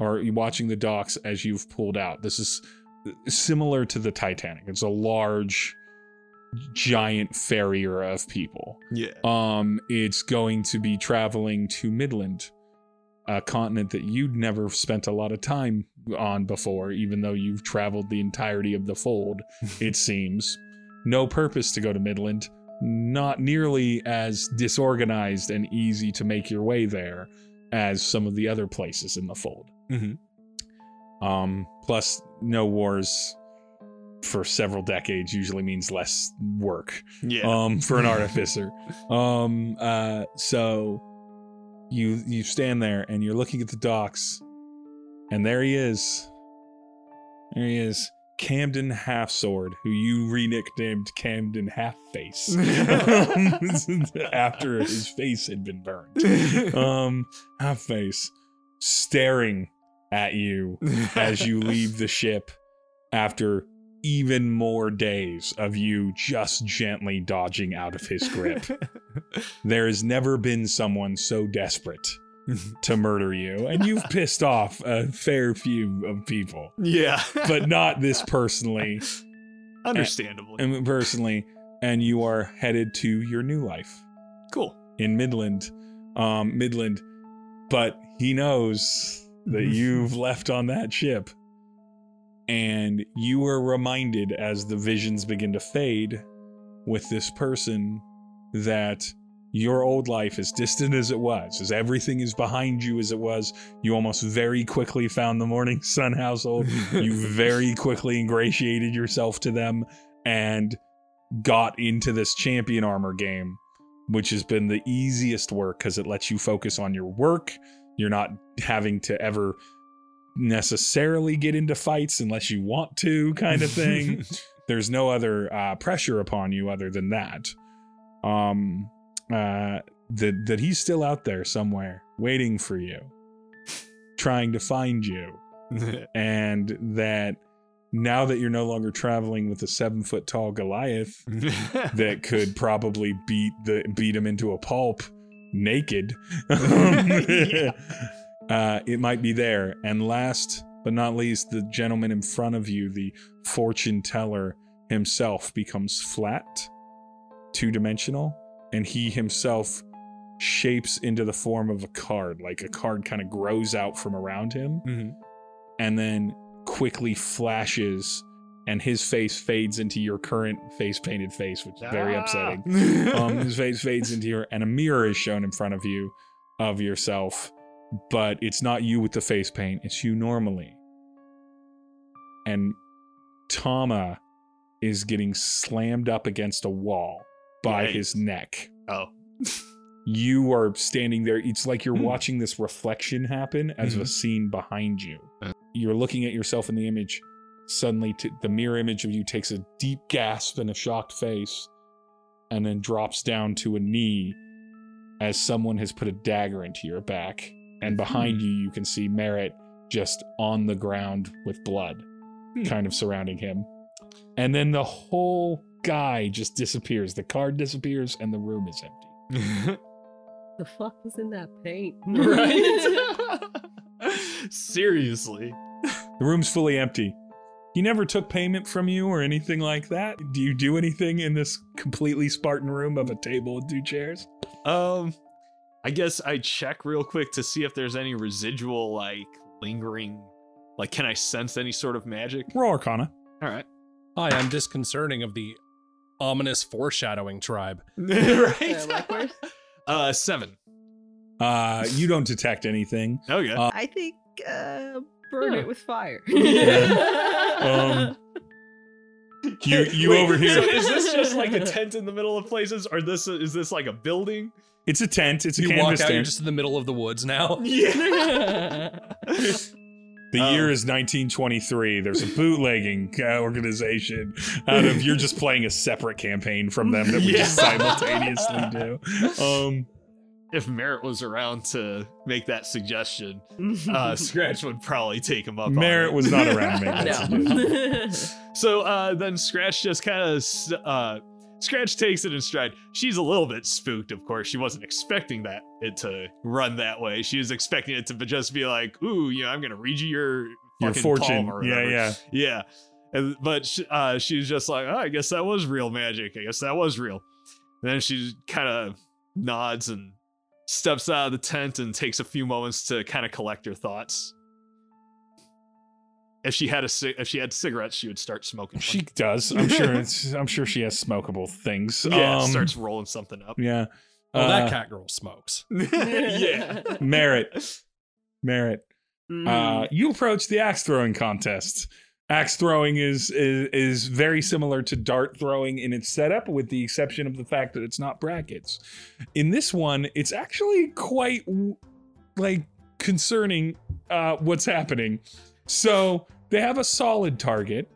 or you're watching the docks as you've pulled out. This is similar to the Titanic. It's a large giant ferrier of people. Yeah. Um, it's going to be traveling to Midland, a continent that you'd never spent a lot of time on before, even though you've traveled the entirety of the fold, it seems. No purpose to go to Midland, not nearly as disorganized and easy to make your way there as some of the other places in the fold. Mhm. Um, plus, no wars for several decades usually means less work Yeah. um for an artificer um uh so you you stand there and you're looking at the docks and there he is there he is camden half sword who you re-nicknamed camden half face after his face had been burned um half face staring at you as you leave the ship after even more days of you just gently dodging out of his grip. there has never been someone so desperate to murder you, and you've pissed off a fair few of people, yeah. but not this personally. understandable. And personally, and you are headed to your new life cool. in Midland, um, Midland. But he knows that you've left on that ship. And you are reminded as the visions begin to fade with this person that your old life, as distant as it was, as everything is behind you as it was, you almost very quickly found the Morning Sun household. you very quickly ingratiated yourself to them and got into this champion armor game, which has been the easiest work because it lets you focus on your work. You're not having to ever necessarily get into fights unless you want to, kind of thing. There's no other uh, pressure upon you other than that. Um, uh, that that he's still out there somewhere waiting for you, trying to find you, and that now that you're no longer traveling with a seven foot tall Goliath that could probably beat the beat him into a pulp naked. Yeah. uh, it might be there. And last but not least, the gentleman in front of you, the fortune teller himself, becomes flat, two dimensional, and he himself shapes into the form of a card. Like a card kind of grows out from around him Mhm. and then quickly flashes, and his face fades into your current face painted face, which is very Ah. upsetting um, his face fades into your, and a mirror is shown in front of you of yourself, but it's not you with the face paint, it's you normally. And Tama is getting slammed up against a wall by his neck. oh. You are standing there. It's like you're watching this reflection happen as a Mhm. scene behind you. Uh. You're looking at yourself in the image. Suddenly, t- the mirror image of you takes a deep gasp and a shocked face, and then drops down to a knee as someone has put a dagger into your back. And behind you, you can see Merritt just on the ground with blood Hmm. kind of surrounding him. And then the whole guy just disappears. The card disappears, and the room is empty. The fuck was in that paint? right? Seriously. The room's fully empty. He never took payment from you or anything like that. Do you do anything in this completely Spartan room of a table and two chairs? Um, I guess I check real quick to see if there's any residual, like, lingering. Like, can I sense any sort of magic? Roll Arcana. All right. Hi, I'm disconcerting of the ominous foreshadowing tribe. right? Yeah, likewise. uh, seven. Uh, you don't detect anything. Okay. Uh, I think uh, burn Yeah. it with fire. Um, You you Wait, overhear. So is this just like a tent in the middle of places, or this is this like a building? It's a tent. It's a You walk canvas out, you're just in the middle of the woods now. Yeah. The Oh. year is 1923. There's a bootlegging organization out of you're just playing a separate campaign from them that we just simultaneously do. Um, if Merritt was around to make that suggestion, uh, Scratch would probably take him up. on Merritt it. was not around to make that suggestion. no. So uh, then Scratch just kind of uh, Scratch takes it in stride. She's a little bit spooked, of course. She wasn't expecting that it to run that way. She was expecting it to just be like, "Ooh, you know, I'm gonna read you your Your fortune. Yeah, yeah. yeah. And, but uh, she was just like, "Oh, I guess that was real magic. I guess that was real." then she kind of nods and steps out of the tent and takes a few moments to kind of collect her thoughts. If she had a ci- if she had cigarettes, she would start smoking. one. She does. I'm sure. It's, I'm sure she has smokable things. yeah, Um, starts rolling something up. Yeah. Well, Uh, that cat girl smokes. yeah. Merritt. Merritt. Mm. Uh, you approach the axe throwing contest. Axe throwing is, is is very similar to dart throwing in its setup, with the exception of the fact that it's not brackets. In this one, it's actually quite like concerning uh, what's happening. So they have a solid target,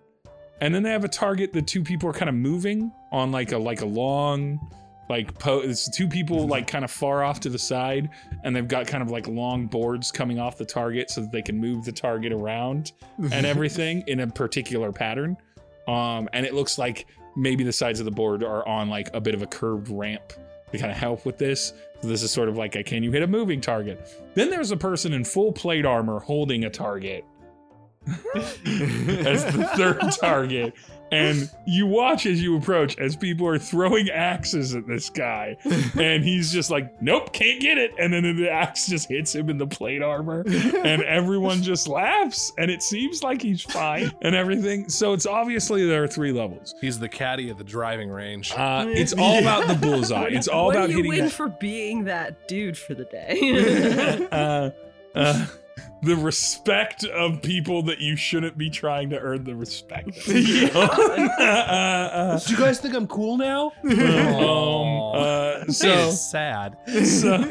and then they have a target that two people are kind of moving on like a like a long like po- it's two people like kind of far off to the side and they've got kind of like long boards coming off the target so that they can move the target around and everything in a particular pattern. Um and it looks like maybe the sides of the board are on like a bit of a curved ramp to kind of help with this. So this is sort of like a can you hit a moving target? Then there's a person in full plate armor holding a target as the third target. And you watch as you approach as people are throwing axes at this guy. And he's just like, nope, can't get it. And then the axe just hits him in the plate armor. And everyone just laughs. And it seems like he's fine and everything. So it's obviously there are three levels. He's the caddy at the driving range. Uh, it's all about the bullseye. It's all what about do you hitting win that. for being that dude for the day? uh, uh, the respect of people that you shouldn't be trying to earn the respect. of. Uh, uh, Do you guys think I'm cool now? um, uh, so, sad. so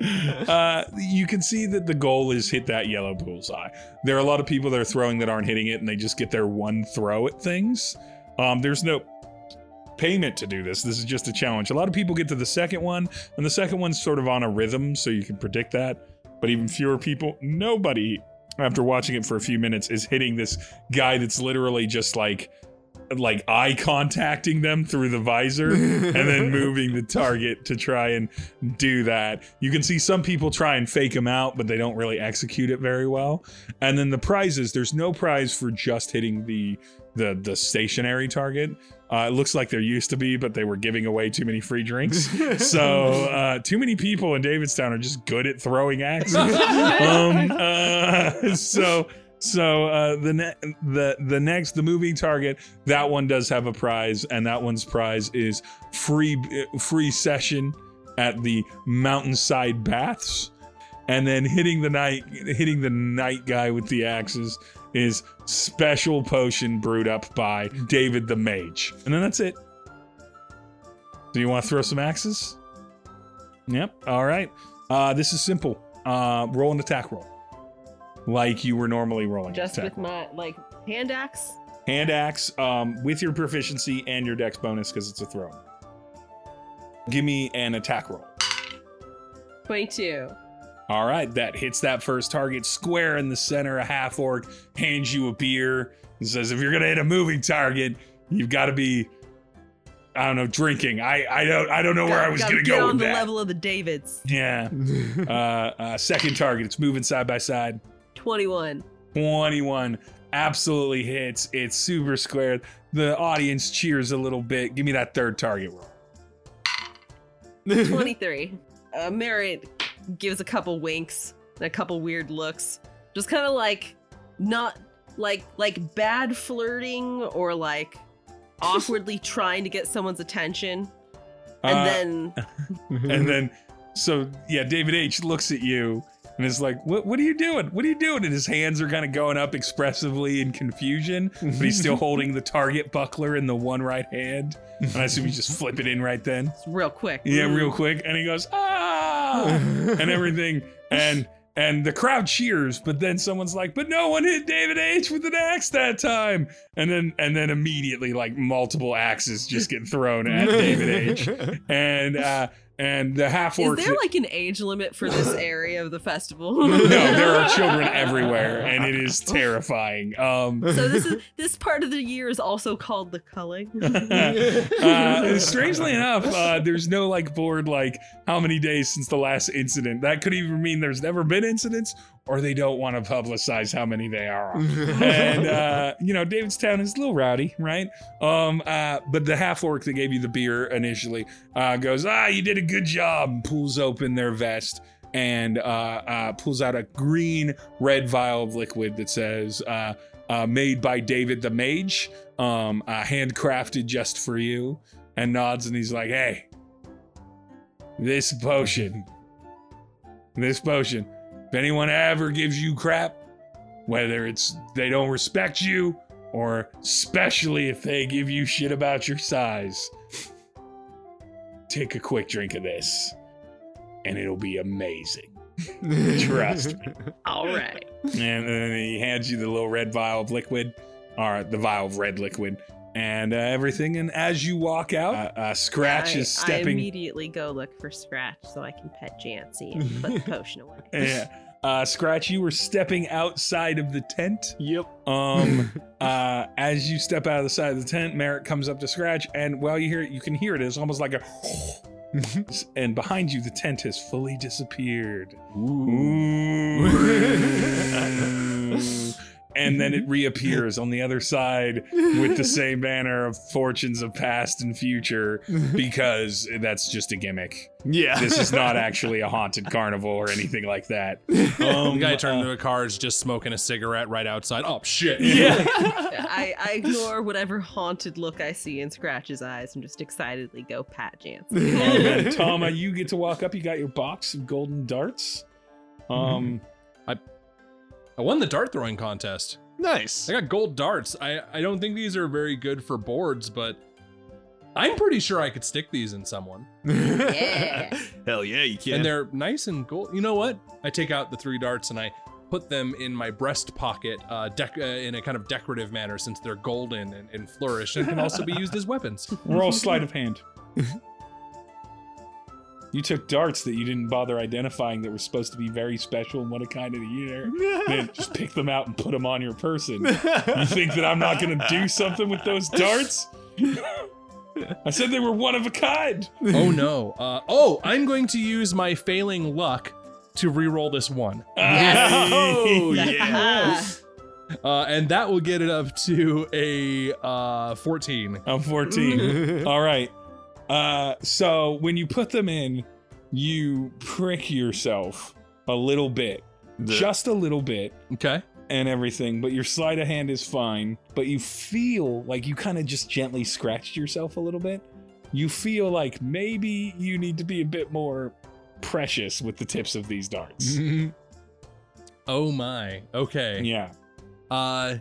uh, you can see that the goal is hit that yellow bullseye. There are a lot of people that are throwing that aren't hitting it, and they just get their one throw at things. Um, there's no payment to do this. This is just a challenge. A lot of people get to the second one, and the second one's sort of on a rhythm, so you can predict that. But even fewer people, nobody, after watching it for a few minutes, is hitting this guy that's literally just like like eye contacting them through the visor and then moving the target to try and do that. You can see some people try and fake them out, but they don't really execute it very well. And then the prizes, there's no prize for just hitting the the the stationary target. Uh, it looks like there used to be, but they were giving away too many free drinks. so uh, too many people in Davidstown are just good at throwing axes. um, uh, so so uh, the ne- the the next the moving target that one does have a prize, and that one's prize is free uh, free session at the mountainside baths, and then hitting the night hitting the night guy with the axes is special potion brewed up by David the Mage, and then that's it. Do you want to throw some axes? Yep. All right. Uh, this is simple. Uh, roll an attack roll, like you were normally rolling. Just with roll. my like hand axe. hand axe um, with your proficiency and your dex bonus because it's a throw. Give me an attack roll. 22. All right, that hits that first target square in the center. A half orc hands you a beer and says, "If you're gonna hit a moving target, you've got to be, I don't know, drinking. I I don't I don't know where Gotta- I was gotta gonna get go on with the that. level of the Davids. Yeah. uh, uh, second target, it's moving side by side. 21. 21 absolutely hits. It's super squared. The audience cheers a little bit. Give me that third target roll. 23. uh, Merritt gives a couple winks and a couple weird looks. Just kind of like not like like bad flirting or like awkwardly trying to get someone's attention. And Uh, then and then, so yeah, David H looks at you and is like, "What? What are you doing? What are you doing?" And his hands are kind of going up expressively in confusion, but he's still holding the target buckler in the one right hand. And I assume you just flip it in right then. it's real quick. Yeah, real quick. And he goes, ah, and everything. And and the crowd cheers, but then someone's like, but no one hit David H with an axe that time. And then and then immediately like multiple axes just get thrown at David H. And uh and the half Is there like an age limit for this area of the festival? No, there are children everywhere, and it is terrifying. Um So this is this part of the year is also called the culling. uh, strangely enough, uh, there's no like board like how many days since the last incident. That could even mean there's never been incidents, or they don't want to publicize how many they are. and uh, you know, Davidstown is a little rowdy, right? Um, uh, but the half orc that gave you the beer initially uh, goes, "Ah, you did a good job." Pulls open their vest and uh, uh, pulls out a green red vial of liquid that says. Uh, uh, made by David the Mage, um, uh, handcrafted just for you, and nods and he's like, "Hey, this potion, this potion. If anyone ever gives you crap, whether it's they don't respect you or especially if they give you shit about your size, take a quick drink of this, and it'll be amazing." Trust me. All right. And then he hands you the little red vial of liquid, or the vial of red liquid, and uh, everything. And as you walk out, uh, uh, Scratch I, is I stepping. immediately go look for Scratch so I can pet Jancy and put the potion away. yeah. Uh, Scratch, you were stepping outside of the tent. Yep. Um, uh, as you step out of the side of the tent, Merrick comes up to Scratch, and while you hear it, you can hear it. It's almost like a. and behind you, the tent has fully disappeared. Ooh. And then it reappears on the other side with the same banner of fortunes of past and future because that's just a gimmick. Yeah. This is not actually a haunted carnival or anything like that. the Um, guy turned uh, into a car is just smoking a cigarette right outside. Oh shit! yeah. I, I ignore whatever haunted look I see in Scratch's eyes and just excitedly go pat Jancy. Um, Tama, you get to walk up. You got your box of golden darts. Um, I won the dart throwing contest. nice. I got gold darts. I I don't think these are very good for boards, but I'm pretty sure I could stick these in someone. Yeah. Hell yeah, you can. And they're nice and gold. You know what? I take out the three darts and I put them in my breast pocket uh, dec- uh, in a kind of decorative manner since they're golden and, and flourish and can also be used as weapons. roll sleight of hand. You took darts that you didn't bother identifying that were supposed to be very special and what a kind of the year. Then just pick them out and put them on your person. You think that I'm not going to do something with those darts? I said they were one of a kind. oh no. Uh, oh, I'm going to use my failing luck to re-roll this one, Yes. oh yeah. uh, and that will get it up to a uh, 14. I'm 14. All right. Uh, so when you put them in, you prick yourself a little bit, just a little bit, Okay. and everything. But your sleight of hand is fine. But you feel like you kind of just gently scratched yourself a little bit. You feel like maybe you need to be a bit more precious with the tips of these darts. Oh my. Okay. Yeah. Uh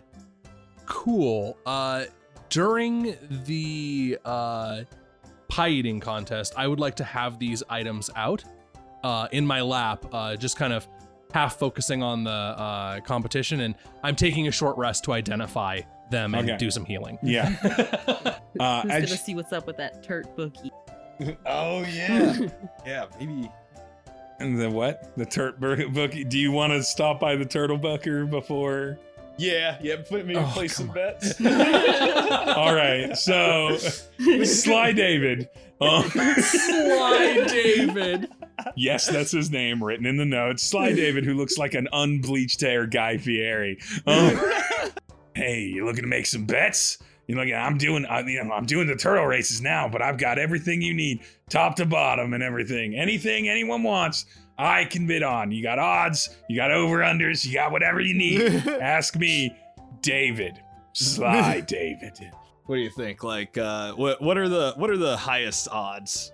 cool. Uh during the uh pie eating contest, I would like to have these items out uh in my lap, uh just kind of half focusing on the uh competition and I'm taking a short rest to identify them and do some healing. Yeah. Uh, Who's gonna see what's up with that turt bookie? oh yeah. yeah, maybe. and the what? The turt bookie. Do you want to stop by the turtle bucker before? Yeah, yeah. Put me Oh, place some come bets. All right. So, Sly David. Um, Sly David. yes, that's his name written in the notes. Sly David, who looks like an unbleached hair Guy Fieri. Um, hey, you looking to make some bets? You know, I'm doing, I, you know, I'm doing the turtle races now, but I've got everything you need, top to bottom, and everything. Anything anyone wants, I can bid on. You got odds, you got over unders, you got whatever you need. Ask me, David, Sly David. What do you think? Like, uh, what what are the what are the highest odds?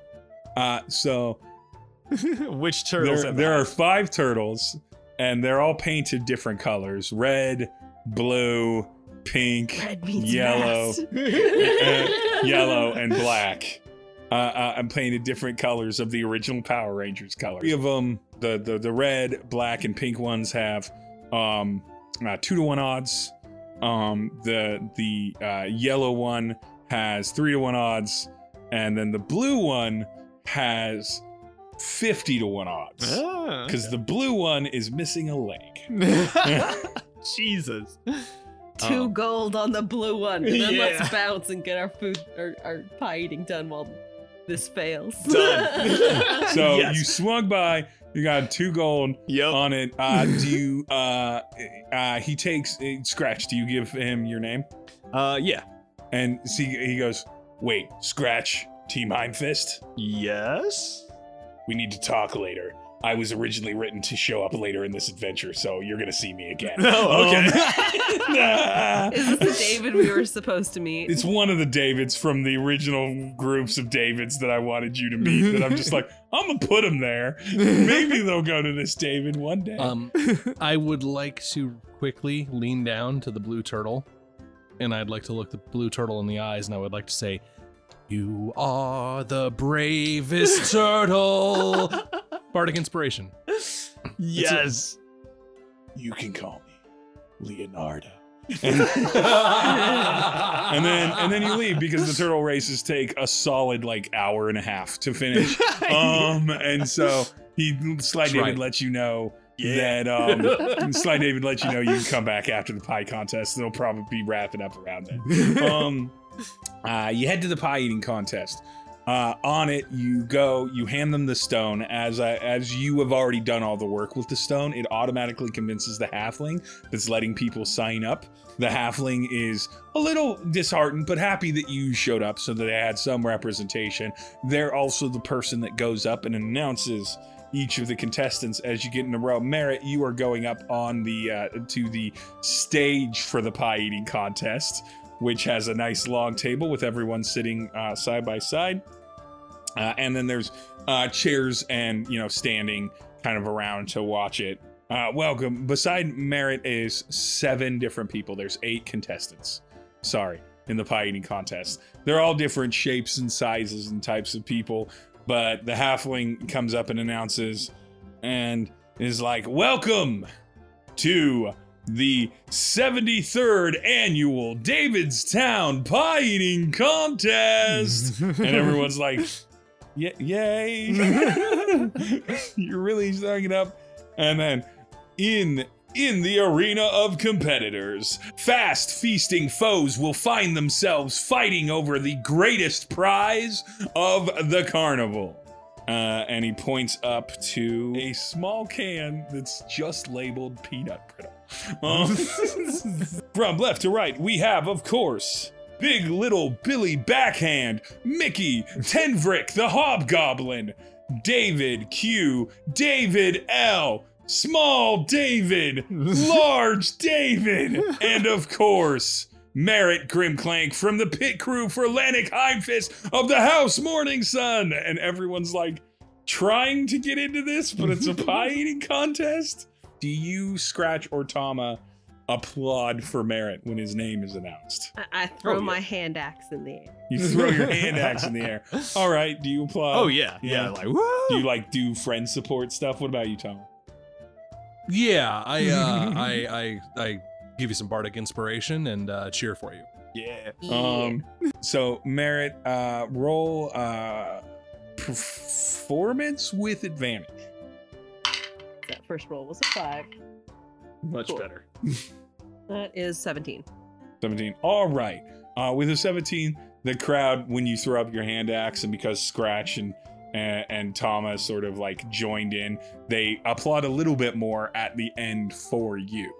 Uh, so Which turtles? there, there are five turtles, and they're all painted different colors: red, blue, pink, Red yellow, fast. uh, yellow, and black. Uh, uh, I'm painted different colors of the original Power Rangers color. Three of them, the the the red, black, and pink ones have um, uh, two to one odds. Um, the the uh, yellow one has three to one odds, and then the blue one has fifty to one odds Ah. because the blue one is missing a leg. Jesus. Two Oh. gold on the blue one. And then Yeah. let's bounce and get our food, our, our pie eating done while this fails. Done. So Yes. you swung by, you got two gold Yep. on it. Uh, do you? Uh, uh, he takes uh, scratch. Do you give him your name? Uh, yeah. And see, he goes, "Wait, scratch, Team Heimfist. Yes. We need to talk later. I was originally written to show up later in this adventure, so you're gonna see me again." Oh, okay. Um, Is this the David we were supposed to meet? It's one of the Davids from the original groups of Davids that I wanted you to meet. That I'm just like, I'm gonna put them there. Maybe they'll go to this David one day. Um, I would like to quickly lean down to the blue turtle, and I'd like to look the blue turtle in the eyes, and I would like to say, "You are the bravest turtle." Bardic inspiration. yes. you can call me Leonardo. and, and then and then you leave because the turtle races take a solid like hour and a half to finish. Um, and so he Sly David right. lets you know Yeah. that um Sly David lets you know you can come back after the pie contest. They'll probably be wrapping up around then. um, uh, you head to the pie eating contest. Uh, on it, you go. You hand them the stone. As as you have already done all the work with the stone, it automatically convinces the halfling that's letting people sign up. The halfling is a little disheartened, but happy that you showed up, so that they had some representation. They're also the person that goes up and announces each of the contestants as you get in a row. Merritt, you are going up on the uh, to the stage for the pie eating contest which has a nice long table with everyone sitting uh, side by side. Uh, and then there's uh, chairs and, you know, standing kind of around to watch it. Uh, welcome. Beside Merritt is seven different people. There's eight contestants. Sorry, in the pie eating contest. They're all different shapes and sizes and types of people. But the halfling comes up and announces and is like, Welcome to the 73rd annual Davidstown Pie Eating Contest. and everyone's like, yay! You're really starting it up. And then in in the arena of competitors, fast feasting foes will find themselves fighting over the greatest prize of the carnival. Uh, and he points up to a small can that's just labeled peanut brittle. Um, from left to right, we have, of course, Big Little Billy Backhand, Mickey, Tenvrick the Hobgoblin, David Q, David L, Small David, Large David, and of course, Merritt Grimclank from the pit crew for Lanik Hindfist of the House Morning Sun. And everyone's like trying to get into this, but it's a pie eating contest. Do you, Scratch or Tama, applaud for Merritt when his name is announced? I, I throw Oh, yeah. my hand axe in the air. You throw your hand axe in the air. All right, do you applaud? oh yeah, yeah, yeah. like woo! Do you like do friend support stuff? What about you, Tama? Yeah, I uh, I I I give you some bardic inspiration and uh, cheer for you. yeah. Um, so Merritt, uh, roll uh, performance with advantage. That first roll was a five. Much Cool. better. That is 17. 17. All right. Uh, with a 17, the crowd, when you throw up your hand axe, and because Scratch and and, and Thomas sort of like joined in, they applaud a little bit more at the end for you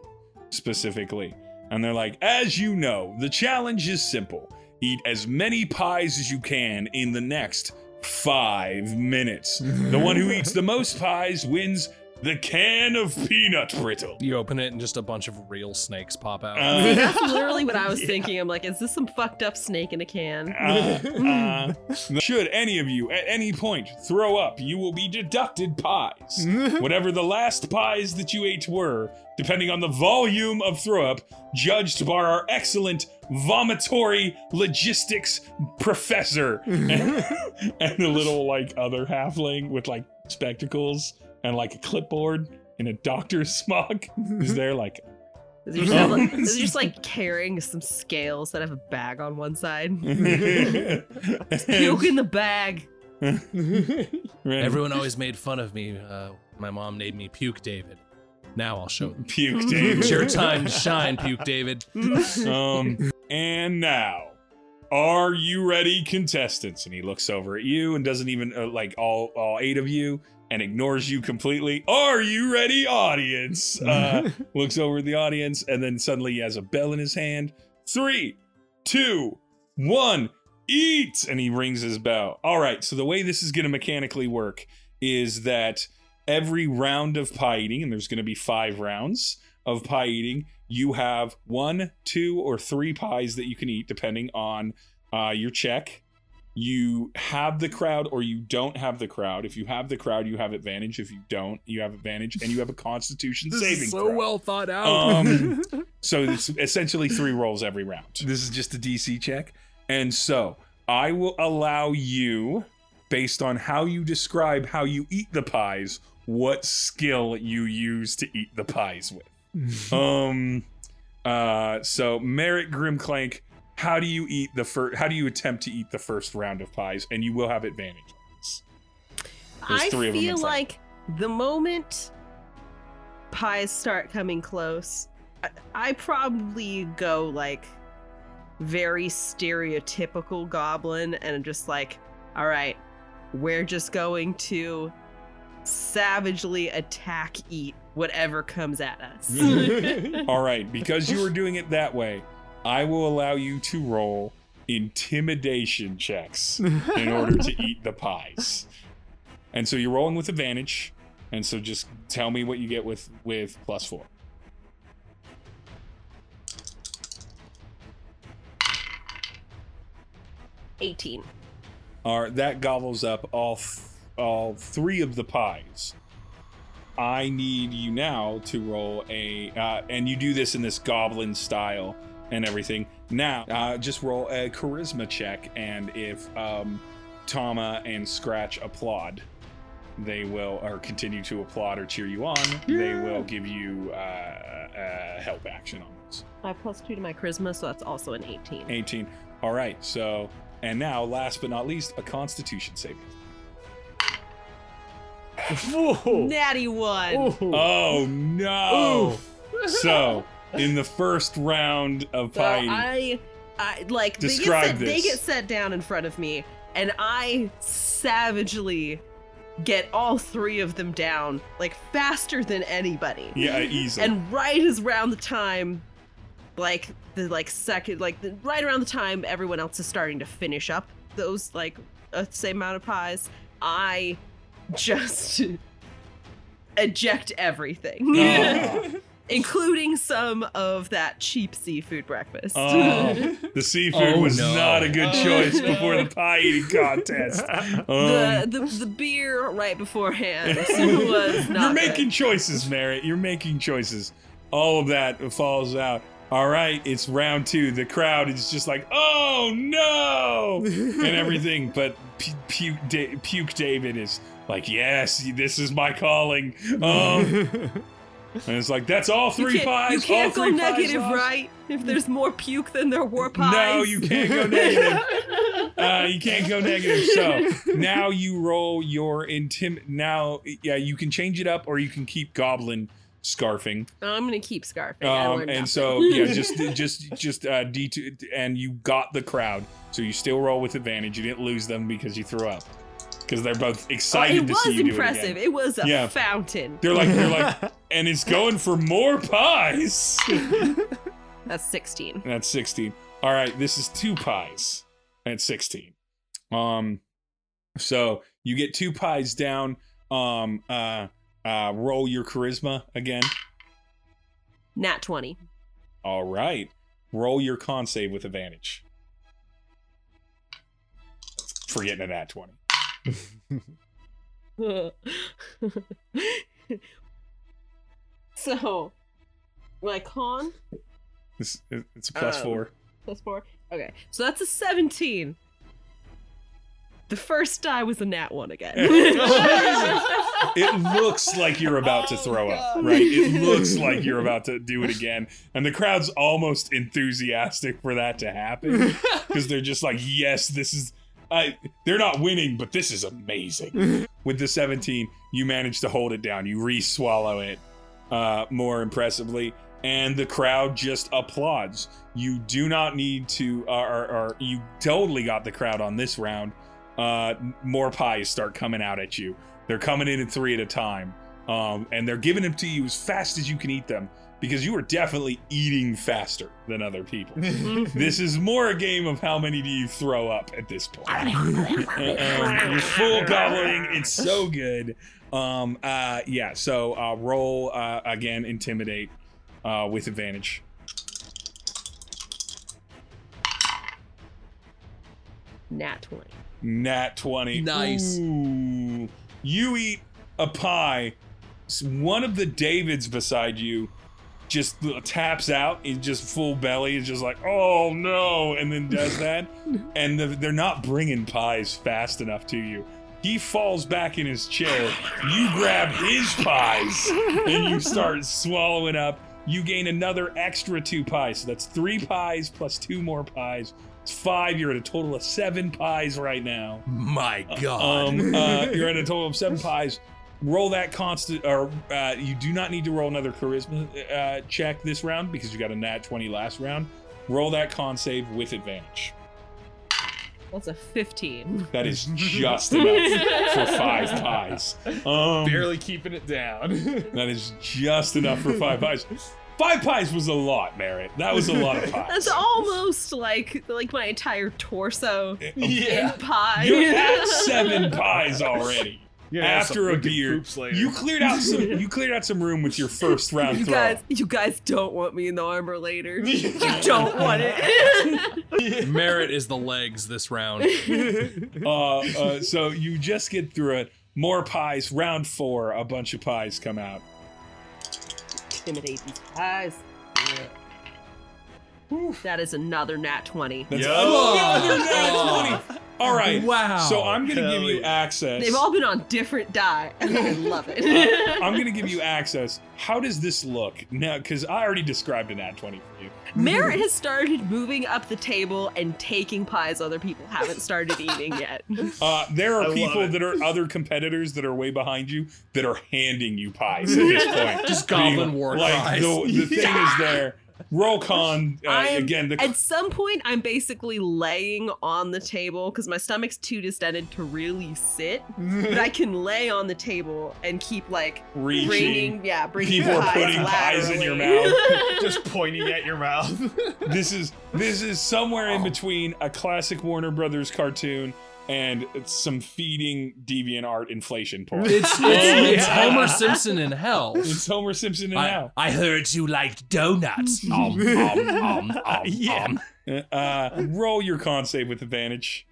specifically. And they're like, as you know, the challenge is simple eat as many pies as you can in the next five minutes. The one who eats the most pies wins the can of peanut brittle. You open it and just a bunch of real snakes pop out. Uh, That's literally what I was thinking. I'm like, is this some fucked up snake in a can? Uh, uh, should any of you at any point throw up, you will be deducted pies. Whatever the last pies that you ate were, depending on the volume of throw up, judged by our excellent vomitory logistics professor and, and the little like other halfling with like spectacles and like a clipboard in a doctor's smock is there like Is it just, have, like, is it just like carrying some scales that have a bag on one side? Puke in the bag. Everyone always made fun of me. Uh, my mom named me Puke David. Now I'll show them. puke David. It's your time to shine, Puke David. Um, and now, are you ready, contestants? And he looks over at you and doesn't even uh, like all all eight of you and ignores you completely. Are you ready, audience? Uh, looks over at the audience and then suddenly he has a bell in his hand. Three, two, one, eat! And he rings his bell. All right. So the way this is going to mechanically work is that every round of pie eating, and there's going to be five rounds of pie eating, you have one, two, or three pies that you can eat depending on uh, your check. You have the crowd or you don't have the crowd. If you have the crowd, you have advantage. If you don't, you have advantage, and you have a Constitution saving Is so throw. well thought out. Um, so it's essentially three rolls every round. This is just a DC check. And so I will allow you, based on how you describe how you eat the pies, what skill you use to eat the pies with. um uh so Merritt Grimclank, how do you eat the first how do you attempt to eat the first round of pies? And you will have advantage. There's I three of them feel like the moment pies start coming close, I, I probably go like very stereotypical goblin and just like, all right, we're just going to savagely attack, eat whatever comes at us. All right, because you were doing it that way, I will allow you to roll intimidation checks in order to eat the pies. And so you're rolling with advantage. And so just tell me what you get with with plus four. 18. All right, that gobbles up all th- all three of the pies. I need you now to roll a, uh, and you do this in this goblin style and everything. Now, uh, just roll a charisma check, and if um, Tama and Scratch applaud, they will, or continue to applaud or cheer you on. They will give you uh, uh, help action on this. I have plus two to my charisma, so that's also an 18. 18. All right. So, and now, last but not least, a Constitution saving. Whoa. Natty one. Oh no! So, in the first round of So pie, I, I like they get, Describe set, they get set down in front of me, and I savagely get all three of them down like faster than anybody. yeah, easily. And right as around the time, like the like second, like the, right around the time everyone else is starting to finish up those like a same amount of pies, I just eject everything. Oh. including some of that cheap seafood breakfast. Oh, the seafood Oh, was no. not a good Oh, choice no. before the pie eating contest. the, Um, the the beer right beforehand was not you're good. making choices, Merritt. You're making choices. All of that falls out. All right, it's round two. The crowd is just like, "Oh no!" and everything. But P- Puke, da- Puke David is like, "Yes, this is my calling." Um, and it's like, "That's all You three can't, pies. you can't go negative, right? If there's more puke than there were pies. No, you can't go negative. Uh, you can't go negative. So now you roll your intim. Now, yeah, you can change it up, or you can keep goblin scarfing. I'm gonna keep scarfing. Um, and nothing. so yeah, just just just uh, D two, and you got the crowd. So you still roll with advantage. You didn't lose them because you threw up. Because they're both Oh, excited it to was see you impressive. do it again. It was a Yeah. fountain. They're like they're like, and it's going for more pies. That's 16. That's 16. All right, this is two pies at 16. Um so you get two pies down. Um uh uh roll your charisma again. Nat 20. All right. Roll your con save with advantage. Forgetting a nat 20. so, my con It's, it's a plus Um, 4. plus four. Okay, so that's a 17. The first die was a nat one again. It looks like you're about to Oh, throw up, right? It looks like you're about to do it again. And the crowd's almost enthusiastic for that to happen. because they're just like, yes, this is. I, they're not winning, but this is amazing. With the 17, you manage to hold it down. You re-swallow it uh, more impressively, and the crowd just applauds. You do not need to, or, or, or you totally got the crowd on this round. Uh, more pies start coming out at you. They're coming in at three at a time, um, and they're giving them to you as fast as you can eat them because you are definitely eating faster than other people. This is more a game of how many do you throw up at this point. um, you're full gobbling. It's so good. Um, uh, yeah. So uh, roll uh, again. Intimidate uh, with advantage. nat 20. Nat twenty. Nice. Ooh. You eat a pie. One of the Davids beside you just taps out. He's just full belly. He's just like, oh no, and then does that. and the, they're not bringing pies fast enough to you. He falls back in his chair. You grab his pies and you start swallowing up. You gain another extra two pies. So that's three pies plus two more pies. It's five. You're at a total of seven pies right now. My God. Um, uh, you're at a total of seven pies. Roll that constant, or uh, you do not need to roll another charisma uh, check this round because you got a nat 20 last round. Roll that con save with advantage. That's a 15. That is just enough for five pies. Um, Barely keeping it down. That is just enough for five pies. Five pies was a lot, Merritt. That was a lot of pies. That's almost like like my entire torso yeah. in pie. You're at seven pies already. Yeah, After a beer, you cleared out some. You cleared out some room with your first round You throw. guys, you guys don't want me in the armor later. You don't want it. Merritt is the legs this round. uh, uh, so you just get through it. More pies. Round four. A bunch of pies come out. Intimidate these pies. That is another nat 20. That's Yo. another nat Oh. 20. All right. Wow. So I'm going to give you access. They've all been on different die, and I love it. I'm going to give you access. How does this look now? Because I already described an ad 20 for you. Merritt has started moving up the table and taking pies other people haven't started eating yet. Uh, there are love people that are other competitors that are way behind you that are handing you pies at this point. Just Being goblin war like cries. the, the thing is there. Roll con uh, again. The At some point, I'm basically laying on the table because my stomach's too distended to really sit. But I can lay on the table and keep like reaching. bringing, yeah, bringing People are pies putting pies in your mouth, Just pointing at your mouth. This is this is somewhere Oh. in between a classic Warner Brothers cartoon and some feeding deviant art inflation porn. It's, it's, it's yeah. Homer Simpson in hell. It's Homer Simpson in I, now. I heard you liked donuts. um, um, um, um, Yeah. um. Uh, roll your con save with advantage.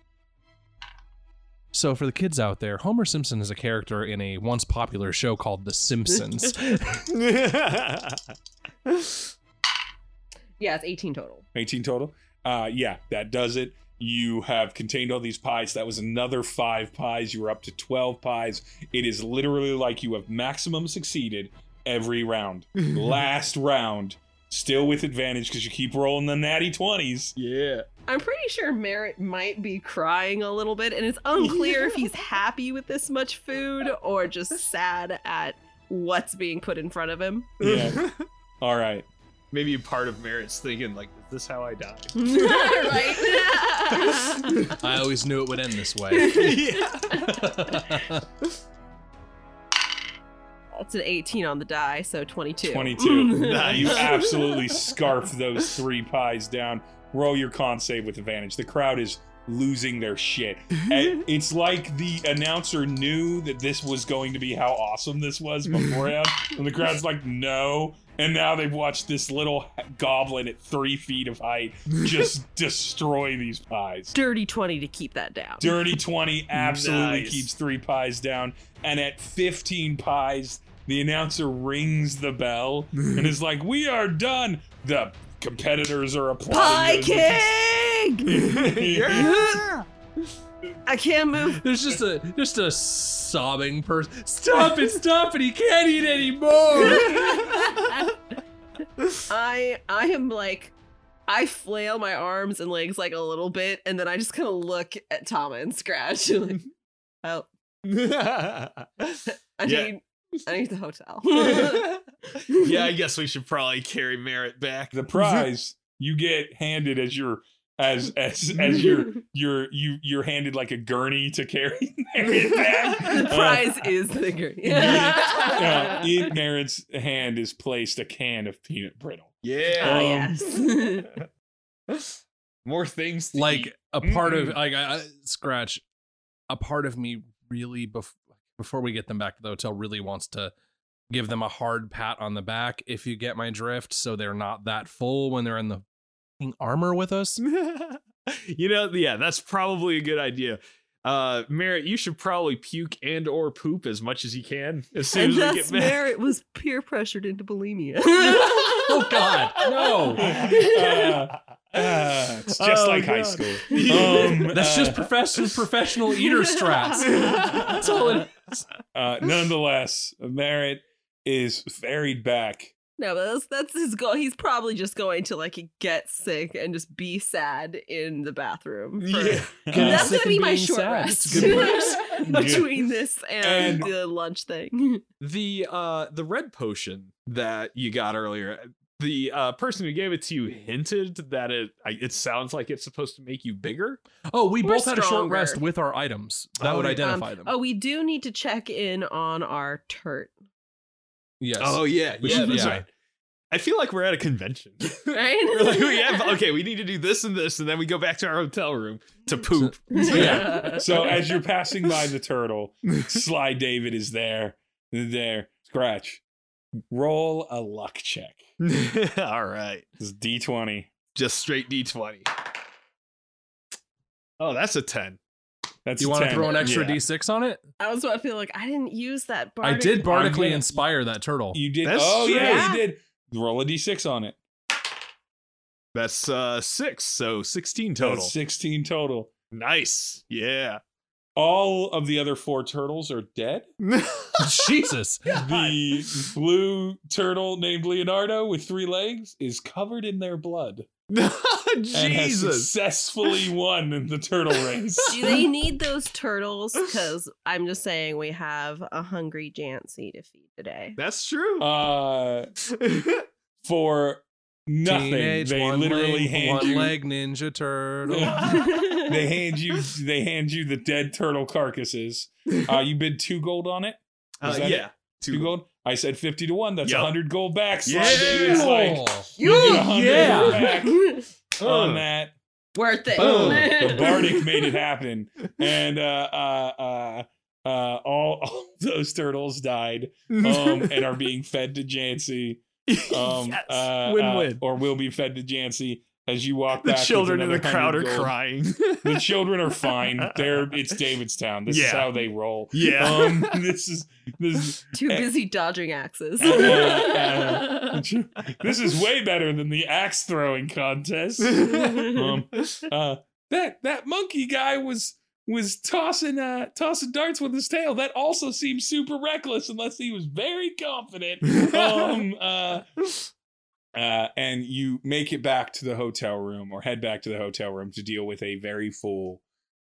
So, for the kids out there, Homer Simpson is a character in a once popular show called The Simpsons. Yeah, it's 18 total. 18 total. Uh, yeah, that does it. You have contained all these pies. That was another five pies. You were up to 12 pies. It is literally like you have maximum succeeded every round. Last round, still with advantage because you keep rolling the natty 20s. yeah. I'm pretty sure Merritt might be crying a little bit, and it's unclear if he's happy with this much food or just sad at what's being put in front of him. Yeah. All right. Maybe part of Merritt's thinking, like, is this how I die? right? I always knew it would end this way. That's an 18 on the die, so 22. 22. Nice. You absolutely scarf those three pies down. Roll your con save with advantage. The crowd is losing their shit. And it's like the announcer knew that this was going to be how awesome this was beforehand. and the crowd's like, no. And now they've watched this little goblin at three feet of height just destroy these pies. Dirty 20 to keep that down. Dirty 20 absolutely Nice. keeps three pies down. And at 15 pies, the announcer rings the bell and is like, We are done. The competitors are applying. Pie applauding. King! yeah. I can't move. There's just a just a sobbing person. Stop it! Stop it! He can't eat anymore. I I am like I flail my arms and legs like a little bit, and then I just kind of look at Tama and Scratch. and like, help! Oh. I Yeah. need I need the hotel. yeah, I guess we should probably carry Merritt back. The prize you get handed as your as as as your your you you're handed like a gurney to carry Merritt back. the prize is the gurney. Uh, in Merritt's hand is placed a can of peanut brittle. Yeah. Ah, yes. More things to like eat. a part of Mm-mm. like I, I- scratch a part of me really bef- before we get them back to the hotel really wants to give them a hard pat on the back if you get my drift so they're not that full when they're in the armor with us you know, yeah, that's probably a good idea. Uh, Merritt, you should probably puke and or poop as much as you can as soon And as we get back. Merritt was peer pressured into bulimia. oh god no Uh, uh, it's just Oh, like high school. Um, that's uh, just professional professional eater strats that's all it is Uh, nonetheless, Merritt is ferried back. No, but that's that's his goal. He's probably just going to like get sick and just be sad in the bathroom. for- Yeah. Getting That's gonna be my short sad. rest good between this and, And- the lunch thing. the uh the red potion that you got earlier the uh person who gave it to you hinted that it I, it sounds like it's supposed to make you bigger oh we We're both had a short rest with our items that Oh, would identify Um, them Oh, we do need to check in on our turt, yes Oh yeah We yeah should- that's yeah. right i feel like we're at a convention right? we're like we have okay we need to do this and this and then we go back to our hotel room to poop Yeah. So as you're passing by the turtle, Sly David is there. There. Scratch. Roll a luck check. all right This is D20. just straight d20 oh that's a 10 That's you want to throw an extra Yeah. d6 on it I was about to feel like I didn't use that. I did bardically gonna- inspire that turtle. You did. That's oh true. yeah, Yeah. you did. Roll a D6 on it. that's uh six so 16 total That's 16 total. Nice. Yeah. All of the other four turtles are dead. Jesus. The blue turtle named Leonardo with three legs is covered in their blood and has Jesus. successfully won in the turtle race. Do they need those turtles? Because I'm just saying we have a hungry Jancy to feed today. That's true. Uh, for nothing, Teenage they one literally leg, hand one you. leg ninja turtle. They hand you. They hand you the dead turtle carcasses. Uh, you bid two gold on it. Uh, is that yeah. Two gold. I said fifty to one. That's a hundred gold back. Sly Yeah. David's like you get yeah. gold back on that. Worth it. Boom. the Bardic made it happen, and uh, uh, uh, uh, all, all those turtles died um, and are being fed to Jancy. Um, yes. uh, Win-win. uh, or will be fed to Jancy as you walk the back. with children in the crowd are gold. crying. The children are fine. They're it's Davidstown. This is how they roll. Yeah. Um, this is this is Too busy dodging axes. Uh, this is way better than the axe throwing contest. Um, uh, that that monkey guy was was tossing uh tossing darts with his tail. That also seems super reckless unless he was very confident. Um uh uh and you make it back to the hotel room or head back to the hotel room to deal with a very full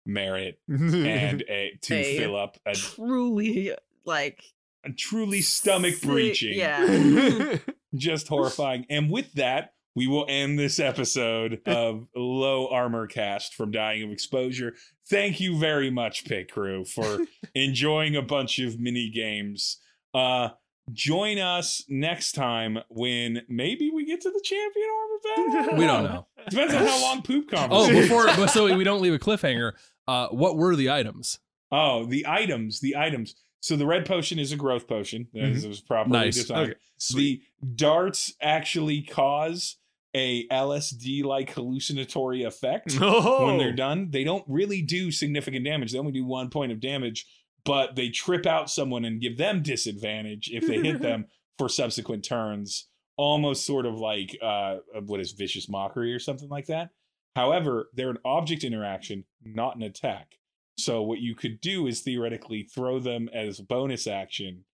Merritt and a, to A fill up a, Truly, like a truly stomach si- breaching Yeah. just horrifying. And with that, we will end this episode of Low Armor Cast from Dying of Exposure. Thank you very much, Pit Crew, for enjoying a bunch of mini games. Uh, join us next time when maybe we get to the champion armor battle. We don't know. Depends on how long poop comes. Oh, before but so we don't leave a cliffhanger. Uh, what were the items? Oh, the items, the items. So the red potion is a growth potion. As it was properly Nice. designed. Okay, the darts actually cause a LSD like hallucinatory effect Oh. when they're done. They don't really do significant damage. They only do one point of damage, but they trip out someone and give them disadvantage if they hit them for subsequent turns. Almost sort of like uh, what is vicious mockery or something like that. However, they're an object interaction, not an attack. So what you could do is theoretically throw them as bonus action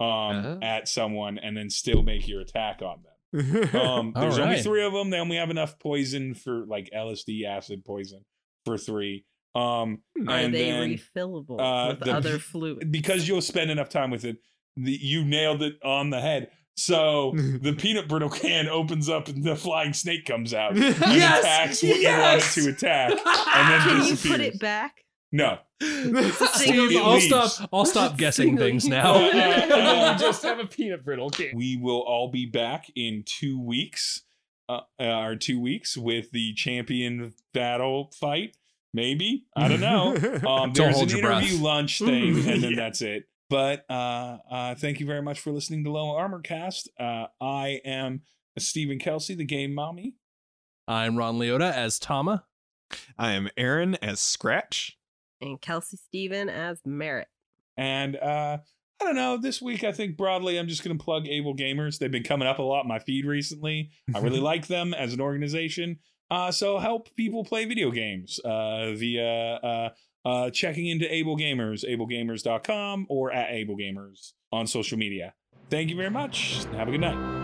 um, Uh-huh. at someone and then still make your attack on them. Um, All there's only three of them. They only have enough poison for like LSD acid poison for three. Um, Are and they then refillable uh, with the- other fluids? because you'll spend enough time with it, the, you nailed it on the head. So the peanut brittle can opens up and the flying snake comes out and Yes! attacks what Yes! you want it to attack, and then Can you put it back? No, Steve, I'll leaves. stop. I'll stop guessing things now. Uh, uh, just have a peanut brittle can. we will all be back in two weeks uh, uh, or two weeks with the champion battle fight maybe i don't know um Don't there's hold an your breath. interview lunch thing and then Yeah. that's it but uh uh thank you very much for listening to low armor cast uh i am stephen kelsey the game mommy I'm Ron Leota as Tama. I am Aaron as Scratch. And Kelsey Steven as Merritt. and uh I don't know. This week, I think broadly, I'm just going to plug Able Gamers. They've been coming up a lot in my feed recently. I really like them as an organization. Uh, so help people play video games uh, via uh, uh, checking into Able Gamers, ablegamers.com, or at Able Gamers on social media. Thank you very much. Have a good night.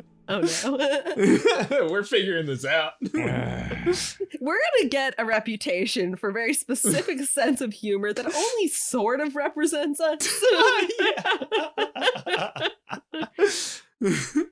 oh no. We're figuring this out. We're gonna get a reputation for very specific sense of humor that only sort of represents us. yeah.